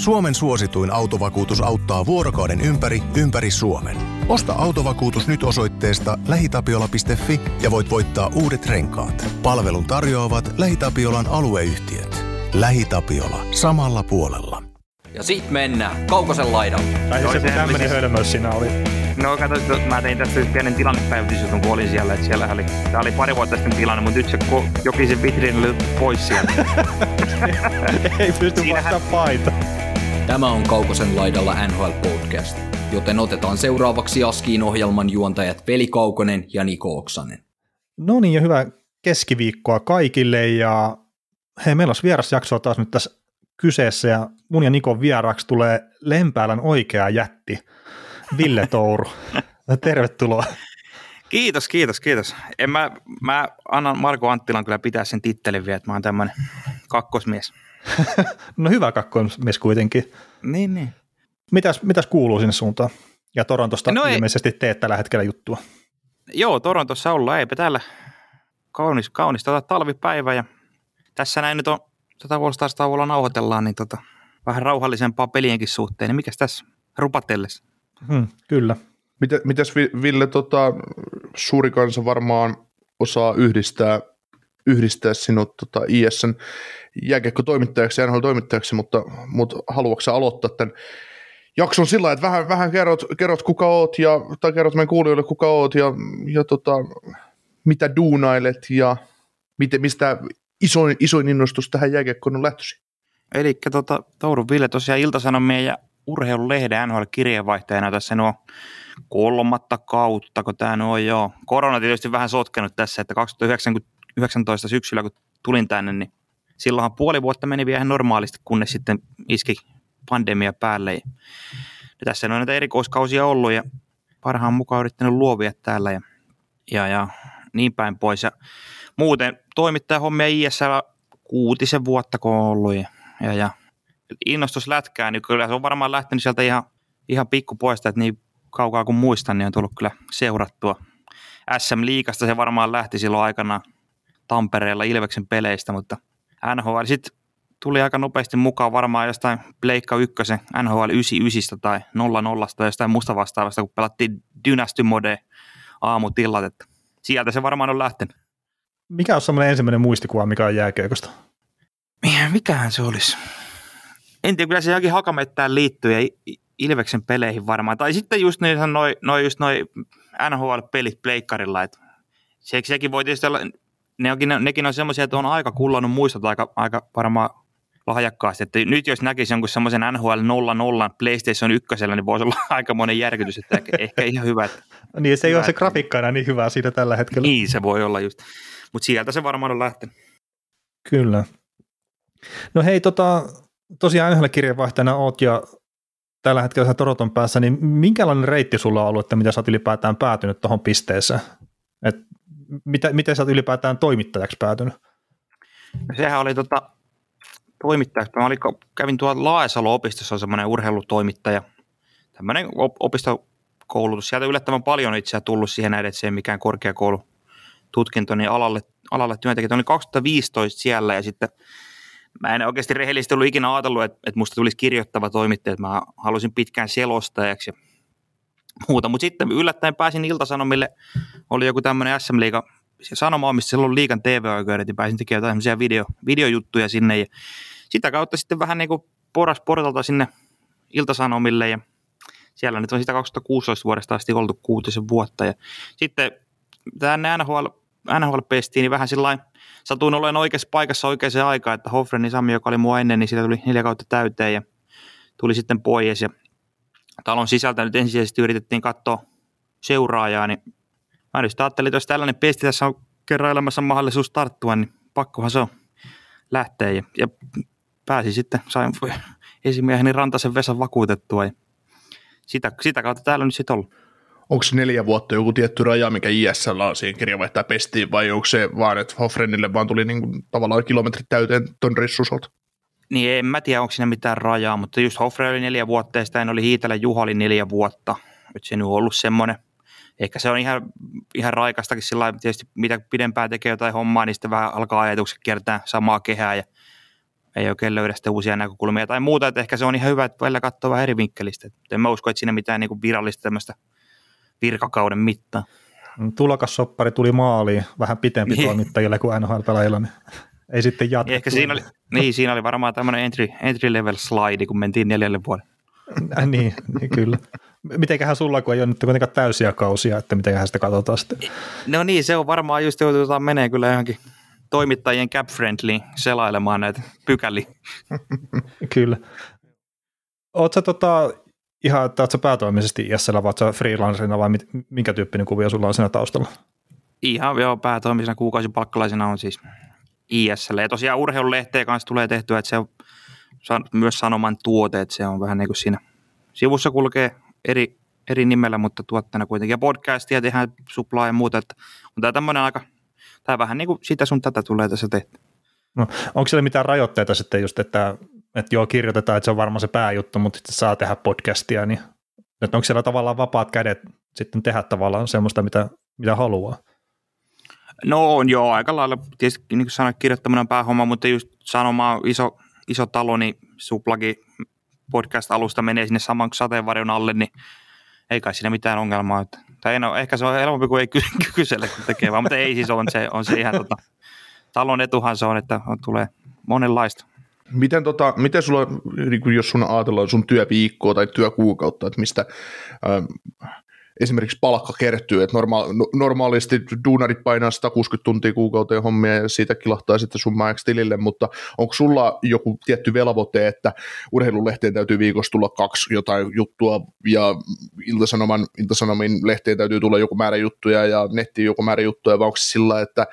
Suomen suosituin autovakuutus auttaa vuorokauden ympäri, ympäri Suomen. Osta autovakuutus nyt osoitteesta lähitapiola.fi ja voit voittaa uudet renkaat. Palvelun tarjoavat LähiTapiolan alueyhtiöt. LähiTapiola. Samalla puolella. Ja sit mennään Kaukosen laidalle. Tai tämmöinen oli se- hölmöys siinä oli. No kato, että mä tein tästä pienen tilannepäivitysjutun, kun olin siellä. Että siellä oli, tää oli pari vuotta sitten tilanne, mutta nyt se ko- jokisen vitriini oli pois sieltä. Ei pysty Siinähän- vastaamaan paita. Tämä on Kaukosen laidalla NHL Podcast, joten otetaan seuraavaksi Askiin ohjelman juontajat Veli Kaukonen ja Niko Oksanen. No niin, ja hyvää keskiviikkoa kaikille. Ja hei, meillä olisi vierasjaksoa taas nyt tässä kyseessä. Ja mun ja Nikon vieraaksi tulee Lempäälän oikea jätti, Ville Touru. Tervetuloa. Kiitos, kiitos, kiitos. En mä, mä annan Marko Anttilan kyllä pitää sen tittelin vielä, että mä oon tämmönen kakkosmies. No hyvä kakkomies kuitenkin. Niin, niin. Mitäs, mitäs kuuluu sinne suuntaan? Ja Torontosta No ei- ilmeisesti teet tällä hetkellä juttua. Joo, Torontossa ollaan, eipä täällä kaunis, kaunis tota talvipäivä ja tässä näin nyt on tätä All-Stars-tauolla nauhoitellaan, niin tota, vähän rauhallisempaa pelienkin suhteen. Niin mikäs tässä rupatellessa? Hmm, kyllä. Mitä, mitäs Vi- Ville, tota, suuri kansa varmaan osaa yhdistää, yhdistää sinut tota, ISN jääkiekko-toimittajaksi ja NHL-toimittajaksi, mutta, mutta haluatko aloittaa tämän jakson sillä että vähän, vähän kerrot, kerrot, kuka oot ja, tai kerrot meidän kuulijoille kuka oot ja, ja tota, mitä duunailet ja miten, mistä isoin, isoin innostus tähän jääkiekkoon on lähtöisin? Eli tota, Touru Ville tosiaan Iltasanomien ja urheilulehden NHL-kirjeenvaihtajana tässä nuo kolmatta kautta, kun tämä on joo. Korona tietysti vähän sotkenut tässä, että 2019 syksyllä kun tulin tänne, niin silloinhan puoli vuotta meni vielä normaalisti, kunnes sitten iski pandemia päälle. Ja tässä on näitä erikoiskausia ollut ja parhaan mukaan yrittänyt luovia täällä ja, ja, ja niin päin pois. Ja muuten toimittajahommia ISL kuutisen vuotta kun on ollut ja, ja, ja innostus lätkää, niin kyllä se on varmaan lähtenyt sieltä ihan, ihan pikkupoista, että niin kaukaa kuin muistan, niin on tullut kyllä seurattua. SM-liikasta se varmaan lähti silloin aikana Tampereella Ilveksen peleistä, mutta NHL sitten tuli aika nopeasti mukaan varmaan jostain Pleikka 1, NHL 99 tai 00 tai jostain musta vastaavasta, kun pelattiin Dynasty Mode aamutillat, että sieltä se varmaan on lähtenyt. Mikä on semmoinen ensimmäinen muistikuva, mikä on jääkiekosta? Mikähän se olisi? En tiedä, kyllä se johonkin hakamettään liittyy ja Ilveksen peleihin varmaan. Tai sitten just noin noi, noi, just noi NHL-pelit pleikkarilla. Et se, sekin voi tietysti olla, ne onkin, nekin on semmoisia, että on aika kullannut muistot aika, aika varmaan lahjakkaasti. Että nyt jos näkisi jonkun semmoisen NHL 00 PlayStation 1, niin voisi olla aika monen järkytys, että ehkä, ehkä ihan hyvä. Että, Niin, se ei Hyvä, ole se grafiikka enää niin hyvää siitä tällä hetkellä. niin se voi olla just. Mutta sieltä se varmaan on lähtenyt. Kyllä. No hei, tota, tosiaan yhdellä kirjeenvaihtajana oot ja tällä hetkellä sä Toronton päässä, niin minkälainen reitti sulla on ollut, että mitä sä oot ylipäätään päätynyt tuohon pisteeseen? Et mitä, miten sä oot ylipäätään toimittajaksi päätynyt? No sehän oli tota, toimittajaksi. Mä olin, kävin tuolla Laesalo-opistossa, on semmoinen urheilutoimittaja. Tämmöinen op- opistokoulutus. Sieltä yllättävän paljon itse asiassa tullut siihen näin, että se ei mikään korkeakoulututkinto, niin alalle, alalle työntekijät. Oli 2015 siellä ja sitten mä en oikeasti rehellisesti ollut ikinä ajatellut, että, että musta tulisi kirjoittava toimittaja, mä halusin pitkään selostajaksi ja muuta. Mutta sitten yllättäen pääsin Iltasanomille, oli joku tämmöinen SM-liiga se sanoma mistä silloin liikan TV-oikeudet, ja pääsin tekemään jotain semmoisia video, videojuttuja sinne, ja sitä kautta sitten vähän niin kuin poras portalta sinne Iltasanomille, ja siellä nyt on sitä 2016 vuodesta asti oltu kuutisen vuotta, ja sitten tänne NHL, NHL-pestiin, niin vähän sillä satuin olemaan oikeassa paikassa oikeaan aikaan, että Hoffrenin Sami, joka oli mua ennen, niin siitä tuli neljä kautta täyteen, ja tuli sitten pois, ja talon sisältä nyt ensisijaisesti yritettiin katsoa seuraajaa, niin Mä nyt ajattelin, että jos tällainen pesti tässä on kerran elämässä mahdollisuus tarttua, niin pakkohan se on lähteä. Ja, ja pääsi sitten, sain esimieheni Rantasen Vesan vakuutettua ja sitä, sitä kautta täällä nyt sitten ollut. Onko neljä vuotta joku tietty raja, mikä ISL on siihen kirjavaihtaa pestiin, vai onko se vaan, että Hoffrenille vaan tuli niin kuin, tavallaan kilometrit täyteen ton rissusolta? Niin en mä tiedä, onko siinä mitään rajaa, mutta just Hoffre oli neljä vuotta ja sitä oli Hiitelä Juha oli neljä vuotta. Nyt se nyt on ollut semmoinen, ehkä se on ihan, ihan raikastakin sillä lailla, tietysti mitä pidempään tekee jotain hommaa, niin sitten vähän alkaa ajatukset kiertää samaa kehää ja ei oikein löydä sitä uusia näkökulmia tai muuta, että ehkä se on ihan hyvä, että välillä katsoo vähän eri vinkkelistä. Et en mä usko, että siinä mitään niin virallista tämmöistä virkakauden mittaa. Tulokassoppari tuli maaliin vähän pitempi niin. toimittajille kuin NHL-pelaajilla, niin ei sitten jatkettu. Ehkä siinä oli, niin, siinä oli varmaan tämmöinen entry, entry level slide, kun mentiin neljälle vuodelle. Äh, niin, niin, kyllä. Mitenköhän sulla, kun ei ole nyt kuitenkaan täysiä kausia, että mitenköhän sitä katsotaan sitten? No niin, se on varmaan just joututaan menee kyllä johonkin toimittajien cap-friendly selailemaan näitä pykäliä. kyllä. Oletko tota, ihan, että oletko päätoimisesti ISL vai freelancerina vai minkä tyyppinen kuvio sulla on siinä taustalla? Ihan joo, päätoimisena kuukausipalkkalaisena on siis ISL. Ja tosiaan urheilulehteen kanssa tulee tehtyä, että se on myös sanoman tuote, että se on vähän niin kuin siinä sivussa kulkee eri, eri nimellä, mutta tuotteena kuitenkin. Ja podcastia tehdään suplaa ja muuta, että on tämä tämmöinen aika, tai vähän niin kuin sitä sun tätä tulee tässä tehty. No, onko siellä mitään rajoitteita sitten just, että, että joo, kirjoitetaan, että se on varmaan se pääjuttu, mutta sitten saa tehdä podcastia, niin että onko siellä tavallaan vapaat kädet sitten tehdä tavallaan semmoista, mitä, mitä haluaa? No on joo, aika lailla. Tietysti niin kuin sanoin, kirjoittaminen on päähomma, mutta just sanomaan iso, iso talo, niin suplagi podcast-alusta menee sinne saman sateenvarjon alle, niin ei kai siinä mitään ongelmaa. Että, tai no, ehkä se on helpompi kuin ei kysele, kun tekee vaan, mutta ei siis on se, on se ihan tota, talon etuhan se on, että on, tulee monenlaista. Miten, tota, miten sulla, niin jos sun ajatellaan sun työviikkoa tai työkuukautta, että mistä äh, esimerkiksi palkka kertyy, että norma- no, normaalisti duunarit painaa 160 tuntia kuukauteen hommia ja siitä kilahtaa sitten summa tilille, mutta onko sulla joku tietty velvoite, että urheilulehteen täytyy viikossa tulla kaksi jotain juttua ja iltasanoman, iltasanomin lehteen täytyy tulla joku määrä juttuja ja nettiin joku määrä juttuja, vai onko sillä, että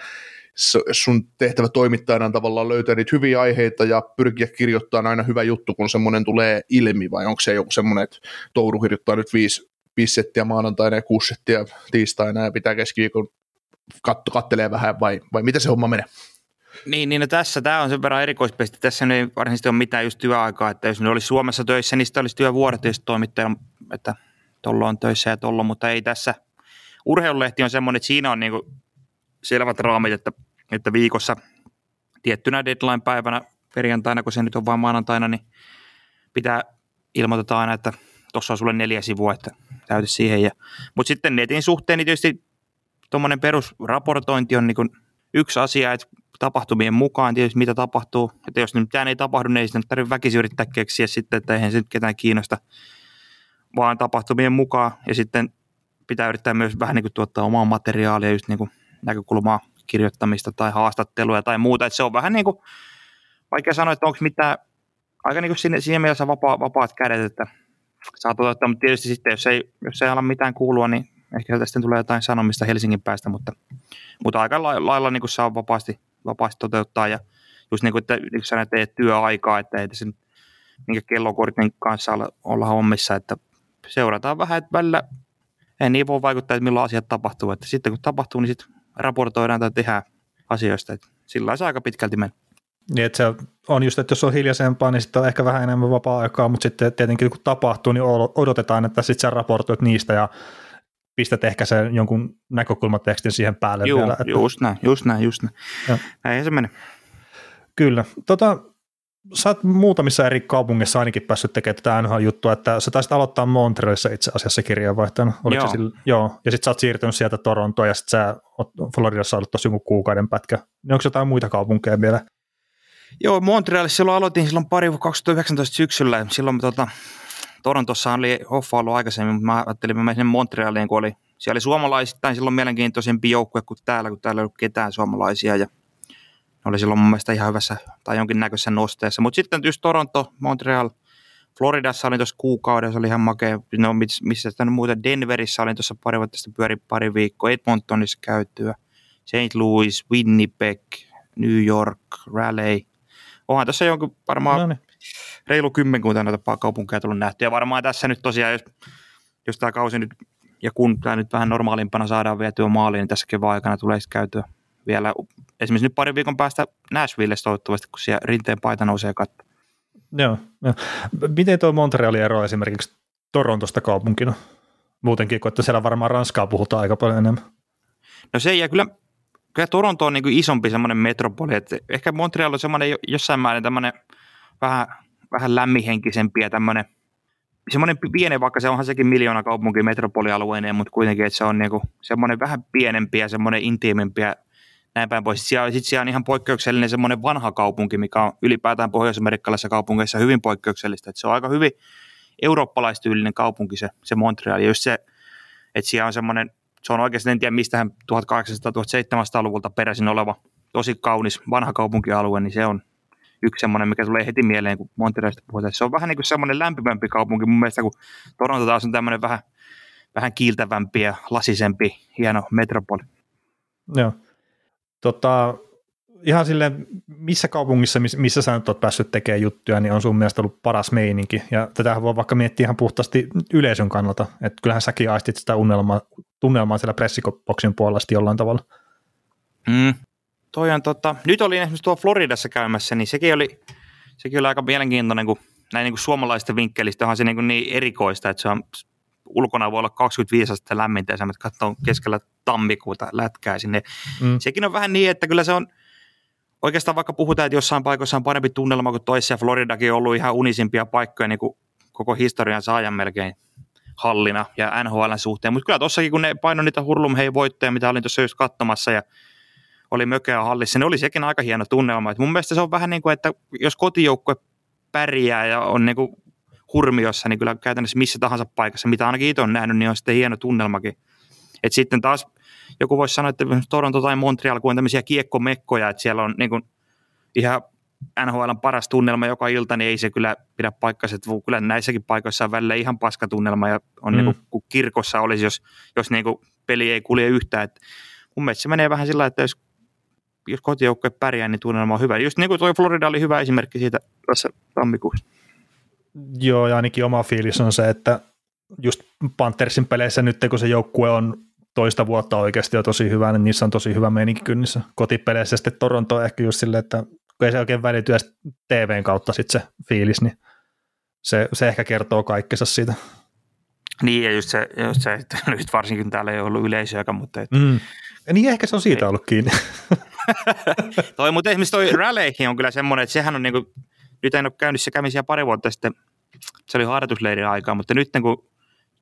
sun tehtävä toimittajana on tavallaan löytää niitä hyviä aiheita ja pyrkiä kirjoittamaan aina hyvä juttu, kun semmoinen tulee ilmi, vai onko se joku semmoinen, että Touru kirjoittaa nyt viisi viisi settiä maanantaina ja kuusi settiä tiistaina ja pitää keskiviikon katto, kattelee vähän vai, vai miten se homma menee? Niin, niin no tässä tämä on sen verran erikoispesti. Tässä ei varsinaisesti ole mitään just työaikaa, että jos ne olisi Suomessa töissä, niin sitten olisi työvuorot ja toimittaja, että tuolla on töissä ja tuolla, mutta ei tässä. Urheilulehti on semmoinen, että siinä on niin selvät raamit, että, että viikossa tiettynä deadline-päivänä perjantaina, kun se nyt on vain maanantaina, niin pitää ilmoiteta aina, että tuossa on sulle neljä sivua, että täytä siihen. Ja, mutta sitten netin suhteen niin tietysti tuommoinen perusraportointi on niin yksi asia, että tapahtumien mukaan tietysti mitä tapahtuu, että jos nyt mitään ei tapahdu, niin ei sitten tarvitse väkisin yrittää keksiä sitten, että eihän se nyt ketään kiinnosta, vaan tapahtumien mukaan. Ja sitten pitää yrittää myös vähän niin kuin tuottaa omaa materiaalia, just niin kuin näkökulmaa kirjoittamista tai haastatteluja tai muuta, että se on vähän niin kuin, vaikea sanoa, että onko mitään, aika niin kuin siinä, siinä mielessä vapaa, vapaat kädet, että saa toteuttaa, mutta tietysti sitten, jos ei, jos ei ala mitään kuulua, niin ehkä sieltä sitten tulee jotain sanomista Helsingin päästä, mutta, mutta aika lailla niin kuin saa vapaasti, vapaasti toteuttaa. Ja just niin kuin, että niin sä teet työaikaa, että ei sen minkä kellokortin kanssa olla, olla hommissa, että seurataan vähän, että välillä ei niin voi vaikuttaa, että milloin asiat tapahtuu, että sitten kun tapahtuu, niin sitten raportoidaan tai tehdään asioista, että sillä se aika pitkälti menee. Niin, että se on just, että jos on hiljaisempaa, niin sitten on ehkä vähän enemmän vapaa-aikaa, mutta sitten tietenkin kun tapahtuu, niin odotetaan, että sitten sä raportoit niistä ja pistät ehkä sen jonkun näkökulmatekstin siihen päälle Juu, vielä. Että... just näin, just näin, just näin. Ja. Näin se menee. Kyllä. Tota, sä oot muutamissa eri kaupungeissa ainakin päässyt tekemään tätä NHL-juttua, että sä taisit aloittaa Montrealissa itse asiassa kirjeenvaihtajana. Oliko joo. Se sillä, joo. Ja sitten sä oot siirtynyt sieltä Torontoon ja sitten sä oot Floridassa ollut tosi joku kuukauden pätkä. Niin onko jotain muita kaupunkeja vielä? Joo, Montrealissa silloin aloitin silloin pari 2019 syksyllä. Silloin tota, Torontossa oli hoffa ollut aikaisemmin, mutta mä ajattelin, että mä sinne Montrealiin, kun oli, siellä oli suomalaisittain silloin mielenkiintoisempi joukkue kuin täällä, kun täällä ei ollut ketään suomalaisia. Ja ne oli silloin mun mielestä ihan hyvässä tai jonkinnäköisessä nosteessa. Mutta sitten just Toronto, Montreal, Floridassa olin tuossa kuukaudessa, oli ihan makea. No, missä sitä muuta, Denverissä olin tuossa pari vuotta sitten pyöri pari viikkoa, Edmontonissa käytyä, St. Louis, Winnipeg, New York, Raleigh, onhan tässä jonkun varmaan no niin. reilu kymmenkunta noita kaupunkeja tullut nähty. Ja varmaan tässä nyt tosiaan, jos, jos tämä kausi nyt, ja kun tämä nyt vähän normaalimpana saadaan vietyä maaliin, niin tässä kevään aikana tulee käytyä vielä esimerkiksi nyt parin viikon päästä Nashvillessä toivottavasti, kun siellä rinteen paita nousee katto. Joo, joo. Miten tuo Montreali ero esimerkiksi Torontosta kaupunkina? Muutenkin, kun että siellä varmaan Ranskaa puhutaan aika paljon enemmän. No se ei kyllä kyllä Toronto on niin kuin isompi semmoinen metropoli, että ehkä Montreal on semmoinen jossain määrin tämmöinen vähän, vähän lämmihenkisempi ja tämmöinen semmoinen pieni, vaikka se onhan sekin miljoona kaupunki metropolialueineen, mutta kuitenkin, että se on niinku semmoinen vähän pienempi ja semmoinen intiimempi ja näin päin pois. Sitten siellä, siellä on ihan poikkeuksellinen semmoinen vanha kaupunki, mikä on ylipäätään pohjois-amerikkalaisissa kaupungeissa hyvin poikkeuksellista. Että se on aika hyvin eurooppalaistyylinen kaupunki se, se Montreal. Ja just se, että siellä on semmoinen, se on oikeasti, en tiedä mistähän 1800-1700-luvulta peräisin oleva tosi kaunis vanha kaupunkialue, niin se on yksi semmoinen, mikä tulee heti mieleen, kun Montrealista puhutaan. Se on vähän niin kuin semmoinen lämpimämpi kaupunki mun mielestä, kun Toronto taas on tämmöinen vähän, vähän kiiltävämpi ja lasisempi, hieno metropoli. Joo. Tota, ihan silleen, missä kaupungissa, missä sä nyt oot päässyt tekemään juttuja, niin on sun mielestä ollut paras meininki. Ja tätä voi vaikka miettiä ihan puhtaasti yleisön kannalta. Että kyllähän säkin aistit sitä unelmaa, tunnelmaa siellä pressikopoksin puolesta jollain tavalla. Mm. Toi on tota, nyt olin esimerkiksi tuolla Floridassa käymässä, niin sekin oli, sekin oli aika mielenkiintoinen, kun näin niin kuin suomalaisten vinkkelistä onhan se niin, kuin niin erikoista, että se on ulkona voi olla 25 astetta lämmintä ja sä katsoo keskellä tammikuuta lätkää sinne. Mm. Sekin on vähän niin, että kyllä se on, oikeastaan vaikka puhutaan, että jossain paikoissa on parempi tunnelma kuin toisessa, ja Floridakin on ollut ihan unisimpia paikkoja niin kuin koko historian saajan melkein hallina ja NHL suhteen, mutta kyllä tossakin, kun ne painoi niitä Hurlum hei voittoja, mitä olin tuossa just katsomassa, ja oli mökeä hallissa, niin oli sekin aika hieno tunnelma. Et mun mielestä se on vähän niin kuin, että jos kotijoukkue pärjää ja on niin kuin hurmiossa, niin kyllä käytännössä missä tahansa paikassa, mitä ainakin itse on nähnyt, niin on sitten hieno tunnelmakin. Et sitten taas joku voisi sanoa, että Toronto tai Montreal, kun on tämmöisiä kiekkomekkoja, että siellä on niin kuin ihan NHL on paras tunnelma joka ilta, niin ei se kyllä pidä paikkansa. Että kyllä näissäkin paikoissa on välillä ihan paska tunnelma ja on mm. niin kuin, kun kirkossa olisi, jos, jos niin kuin peli ei kulje yhtään. Et mun mielestä se menee vähän sillä että jos, jos kotijoukkue pärjää, niin tunnelma on hyvä. Just niin kuin tuo Florida oli hyvä esimerkki siitä tässä tammikuussa. Joo, ja ainakin oma fiilis on se, että just Panthersin peleissä nyt, kun se joukkue on toista vuotta oikeasti jo tosi hyvä, niin niissä on tosi hyvä meininki kynnissä. Kotipeleissä sitten Toronto on ehkä just silleen, että kun ei se oikein välity TVn kautta sitten se fiilis, niin se, se ehkä kertoo kaikkensa siitä. Niin, ja just se, just se että nyt varsinkin täällä ei ollut yleisöäkään, mutta... Että... Mm. Ja niin ehkä se on siitä ei. ollut kiinni. toi, mutta esimerkiksi toi Ralleihin on kyllä semmoinen, että sehän on niinku, nyt en ole käynyt, se kävi siellä pari vuotta sitten, se oli harjoitusleirin aikaa, mutta nyt kun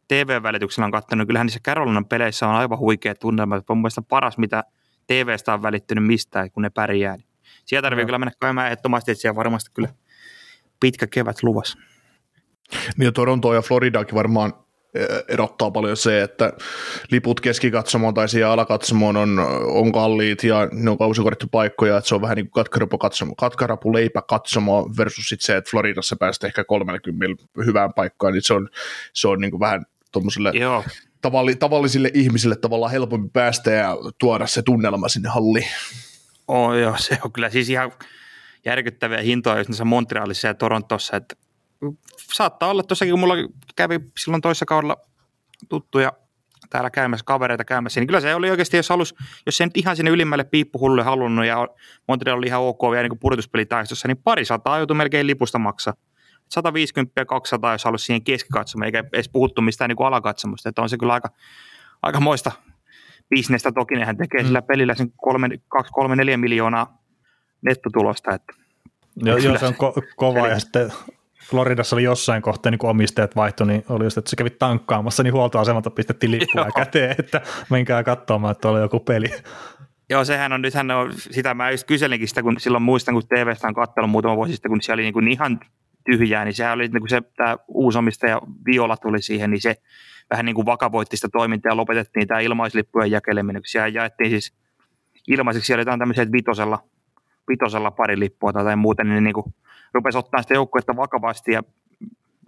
TV-välityksellä on katsonut, niin kyllähän niissä Carolinan peleissä on aivan huikea tunnelma. On mielestä paras, mitä TVstä on välittynyt mistään, kun ne pärjää. Siellä tarvii no. kyllä mennä käymään ehdottomasti, että siellä varmasti kyllä pitkä kevät luvassa. Niin ja Toronto ja Floridakin varmaan erottaa paljon se, että liput keskikatsomoon tai siihen alakatsomoon on, on kalliit ja ne on kausikorttipaikkoja, että se on vähän niin kuin katkarapu, katsomo, katkarapu leipä katsomo versus sit se, että Floridassa päästä ehkä 30 hyvään paikkaan, niin se on, se on niin kuin vähän tuommoiselle tavalli, tavallisille ihmisille tavallaan helpompi päästä ja tuoda se tunnelma sinne halliin. Oh, joo, se on kyllä siis ihan järkyttäviä hintoja jos Montrealissa ja Torontossa, että saattaa olla tuossakin, kun mulla kävi silloin toisessa kaudella tuttuja täällä käymässä, kavereita käymässä, niin kyllä se oli oikeasti, jos, halus, jos se nyt ihan sinne ylimmälle piippuhullulle halunnut ja Montreal oli ihan ok vielä niin purituspelitaistossa, niin pari sataa joutui melkein lipusta maksaa. 150 ja 200, jos halusi siihen keskikatsomaan, eikä edes puhuttu mistään niin alakatsomusta, että on se kyllä aika, aika moista bisnestä. Toki nehän tekee mm. sillä pelillä sen 2-3-4 miljoonaa nettotulosta. Että Joo, joo se on ko- kova peli. ja sitten Floridassa oli jossain kohtaa niin kun omistajat vaihtoi, niin oli just, että se kävi tankkaamassa, niin huoltoasemalta pistettiin lippua käteen, että menkää katsomaan, että oli joku peli. Joo, sehän on, nythän on, sitä mä just kyselinkin sitä, kun silloin muistan, kun TVstä on katsonut muutama vuosi sitten, kun se oli niin kuin ihan tyhjää, niin sehän oli, kun se, tämä uusi omistaja Viola tuli siihen, niin se vähän niin kuin vakavoitti sitä toimintaa ja lopetettiin tämä ilmaislippujen jakeleminen, siellä jaettiin siis ilmaiseksi, siellä oli tämmöisiä vitosella, vitosella pari lippua tai muuten, niin, niin kuin rupesi ottaa sitä joukkuetta vakavasti ja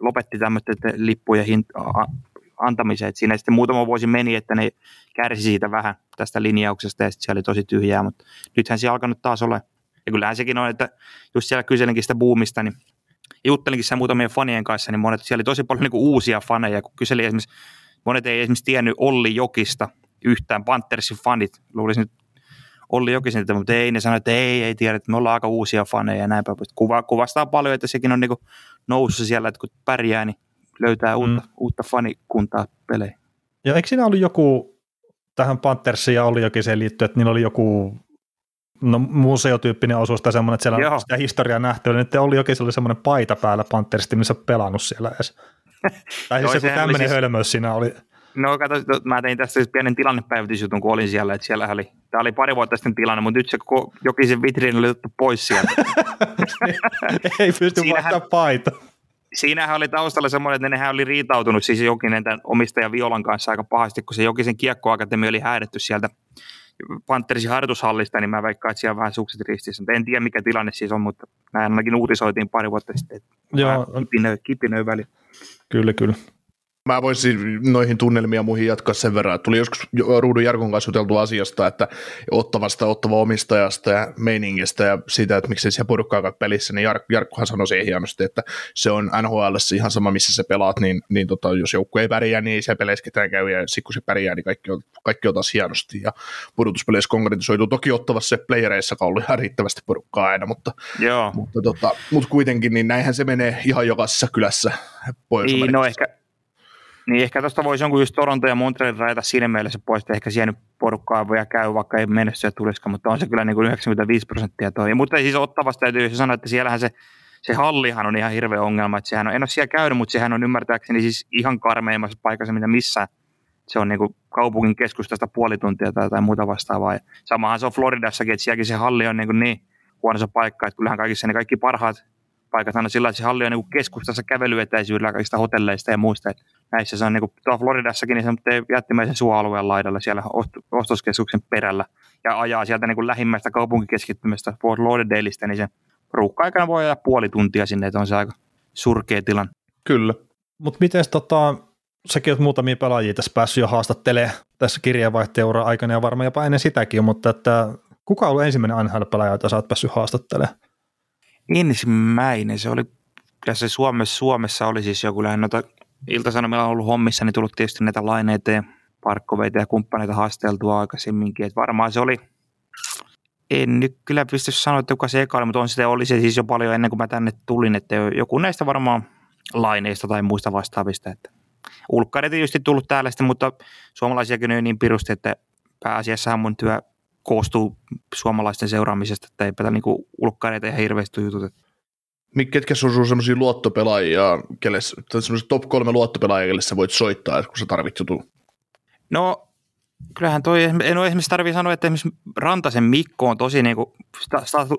lopetti tämmöisten lippujen hint- antamiseen. Siinä sitten muutama vuosi meni, että ne kärsi siitä vähän tästä linjauksesta ja sitten se oli tosi tyhjää, mutta nythän se alkanut taas olla. Ja kyllähän sekin on, että just siellä kyselinkin sitä boomista, niin juttelinkin siellä muutamien fanien kanssa, niin monet, siellä oli tosi paljon niin kuin uusia faneja, kun kyseli esimerkiksi, monet ei esimerkiksi tiennyt Olli Jokista yhtään, Panthersin fanit, luulisin nyt Olli Jokisen, mutta ei, ne sanoi, että ei, ei tiedä, että me ollaan aika uusia faneja ja näin päin. Kuva, kuvastaa paljon, että sekin on niinku nousussa siellä, että kun pärjää, niin löytää mm. uutta, uutta fanikuntaa pelejä. Ja eikö siinä ollut joku tähän Panthersiin ja oli jokin se liittyy, että niillä oli joku no, museotyyppinen osuus tai semmoinen, että siellä Joo. on sitä historiaa nähty, niin oli jokin oli semmoinen paita päällä Pantherista, missä pelannut siellä edes. tai siis joku tämmöinen siis... hölmöys siinä oli. No kato, mä tein tästä siis pienen tilannepäivitysjutun, kun olin siellä, että siellä oli, tämä oli pari vuotta sitten tilanne, mutta nyt se jokisen vitriini oli otettu pois sieltä. Ei pysty vaihtamaan paita. Siinähän oli taustalla semmoinen, että nehän oli riitautunut siis Jokinen tämän omistajan Violan kanssa aika pahasti, kun se Jokisen kiekkoakatemia oli häädetty sieltä Panthersin harjoitushallista, niin mä veikkaan, että siellä on vähän sukset ristissä. En tiedä, mikä tilanne siis on, mutta näin ainakin uutisoitiin pari vuotta sitten, että Joo. kipinöi, kipinöi väli. Kyllä, kyllä. Mä voisin noihin tunnelmia muihin jatkaa sen verran, että tuli joskus Ruudun Jarkon kanssa juteltu asiasta, että ottavasta, ottava omistajasta ja meiningistä ja siitä, että miksei siellä porukkaa pelissä, niin Jark, Jarkkohan sanoi siihen hienosti, että se on NHL ihan sama, missä se pelaat, niin, niin tota, jos joukku ei pärjää, niin ei se peleissä ketään käy, ja sitten kun se pärjää, niin kaikki on, kaikki on taas hienosti, ja pudotuspeleissä konkretisoituu. Toki ottavassa se playereissa ollut ihan riittävästi porukkaa aina, mutta, Joo. mutta, tota, mutta kuitenkin, niin näinhän se menee ihan jokaisessa kylässä pohjois niin, no ehkä, niin ehkä tuosta voisi jonkun just Toronto ja Montreal rajata siinä mielessä pois, että ehkä siellä porukkaa voi käy, vaikka ei menestyä tulisikaan, mutta on se kyllä niin kuin 95 prosenttia toi. Mutta siis ottavasta täytyy sanoa, että siellähän se, se hallihan on ihan hirveä ongelma, että sehän on, en ole siellä käynyt, mutta sehän on ymmärtääkseni siis ihan karmeimmassa paikassa, mitä missä se on niin kuin kaupungin keskustasta puoli tuntia tai, tai muuta vastaavaa. Ja samahan se on Floridassakin, että sielläkin se halli on niin, kuin niin huonossa paikka, että kyllähän kaikissa ne kaikki parhaat paikat on sillä, että se halli on niin keskustassa kävelyetäisyydellä kaikista hotelleista ja muista. Että näissä se on niin kuin, Floridassakin, niin se jättimäisen suoalueen laidalla siellä ostoskeskuksen perällä ja ajaa sieltä niin kuin lähimmäistä kaupunkikeskittymästä Fort Lauderdaleista, niin se ruuhka-aikana voi ajaa puoli tuntia sinne, että on se aika surkea tilan. Kyllä. Mutta miten tota, säkin olet muutamia pelaajia tässä päässyt jo haastattelemaan tässä kirjeenvaihtoeuran aikana ja varmaan jopa ennen sitäkin, mutta että kuka on ollut ensimmäinen NHL-pelaaja, jota sä oot päässyt haastattelemaan? ensimmäinen, se oli, kyllä se Suomessa, Suomessa oli siis joku lähinnä noita Ilta-Sanomilla on ollut hommissa, niin tullut tietysti näitä laineita ja parkkoveita ja kumppaneita haasteltua aikaisemminkin, että varmaan se oli, en nyt kyllä pysty sanoa, että kuka se eka oli, mutta on sitä oli se siis jo paljon ennen kuin mä tänne tulin, että joku näistä varmaan laineista tai muista vastaavista, että ulkkarit tietysti tullut täällä sitten, mutta suomalaisiakin on niin pirusti, että pääasiassahan mun työ koostuu suomalaisten seuraamisesta, että eipä niinku ulkkareita ihan hirveästi jutut. Ketkä sun on sellaisia luottopelaajia, kelle, semmoisia top kolme luottopelaajia, kelle sä voit soittaa, kun sä tarvit jutun? No, kyllähän toi, en ole esimerkiksi tarvitse sanoa, että esimerkiksi Rantasen Mikko on tosi niinku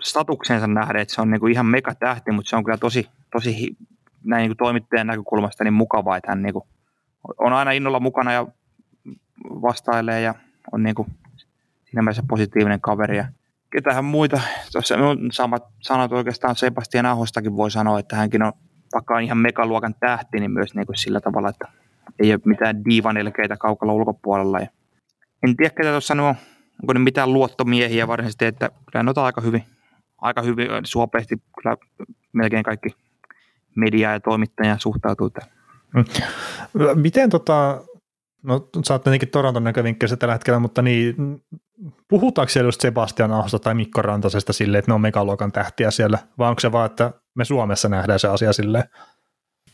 statuksensa nähden, että se on niinku ihan mega tähti, mutta se on kyllä tosi, tosi näin niinku toimittajan näkökulmasta niin mukavaa, että hän niinku on aina innolla mukana ja vastailee ja on niinku siinä mielessä positiivinen kaveri. Ja ketähän muita, tuossa samat sanat oikeastaan Sebastian Ahostakin voi sanoa, että hänkin on vaikka on ihan megaluokan tähti, niin myös niin kuin sillä tavalla, että ei ole mitään diivanelkeitä kaukalla ulkopuolella. Ja en tiedä, ketä tuossa nuo, onko ne mitään luottomiehiä varsinaisesti, että kyllä ne aika hyvin, aika hyvin suopeasti kyllä melkein kaikki media ja toimittaja suhtautuu tähän. Mm. Miten tota, no sä oot tietenkin Toronton näkövinkkelissä tällä hetkellä, mutta niin, puhutaanko siellä just Sebastian Ahosta tai Mikko Rantasesta silleen, että ne on megaluokan tähtiä siellä, vai onko se vaan, että me Suomessa nähdään se asia silleen?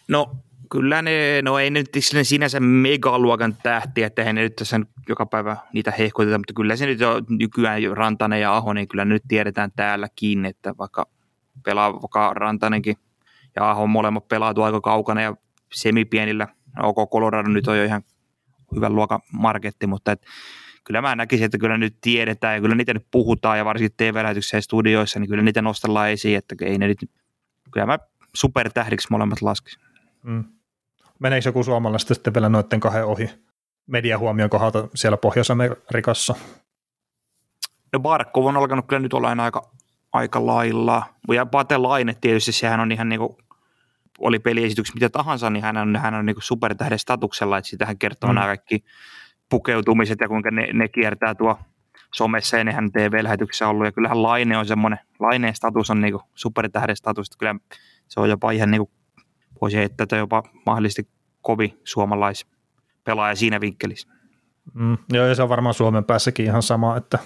No kyllä ne, no ei nyt sinänsä megaluokan tähtiä, että eihän ne nyt tässä joka päivä niitä hehkuteta, mutta kyllä se nyt on nykyään Rantanen ja Aho, niin kyllä nyt tiedetään täälläkin, että vaikka pelaa vaikka Rantanenkin ja Aho molemmat pelaa aika kaukana ja semipienillä, OK Colorado nyt on jo ihan hyvän luokan marketti, mutta et, kyllä mä näkisin, että kyllä nyt tiedetään ja kyllä niitä nyt puhutaan ja varsinkin TV-lähetyksissä ja studioissa, niin kyllä niitä nostellaan esiin, että ei ne nyt, kyllä mä supertähdiksi molemmat laskisin. Mm. Meneekö joku suomalaista sitten vielä noiden kahden ohi mediahuomion kohdalta siellä Pohjois-Amerikassa? No Barkov on alkanut kyllä nyt olla aika, aika lailla. Ja Pate Laine tietysti, sehän on ihan niin kuin, oli peliesityksiä mitä tahansa, niin hän on, hän on niin supertähden statuksella, että sitähän kertoo mm. nämä kaikki pukeutumiset ja kuinka ne, ne kiertää tuo somessa ja nehän TV-lähetyksessä ollut. Ja kyllähän Laine on semmoinen, Laineen status on niinku supertähden status, että kyllä se on jopa ihan niinku, voisi heittää, että jopa mahdollisesti kovi suomalaispelaaja siinä vinkkelissä. Mm, joo, ja se on varmaan Suomen päässäkin ihan sama, että,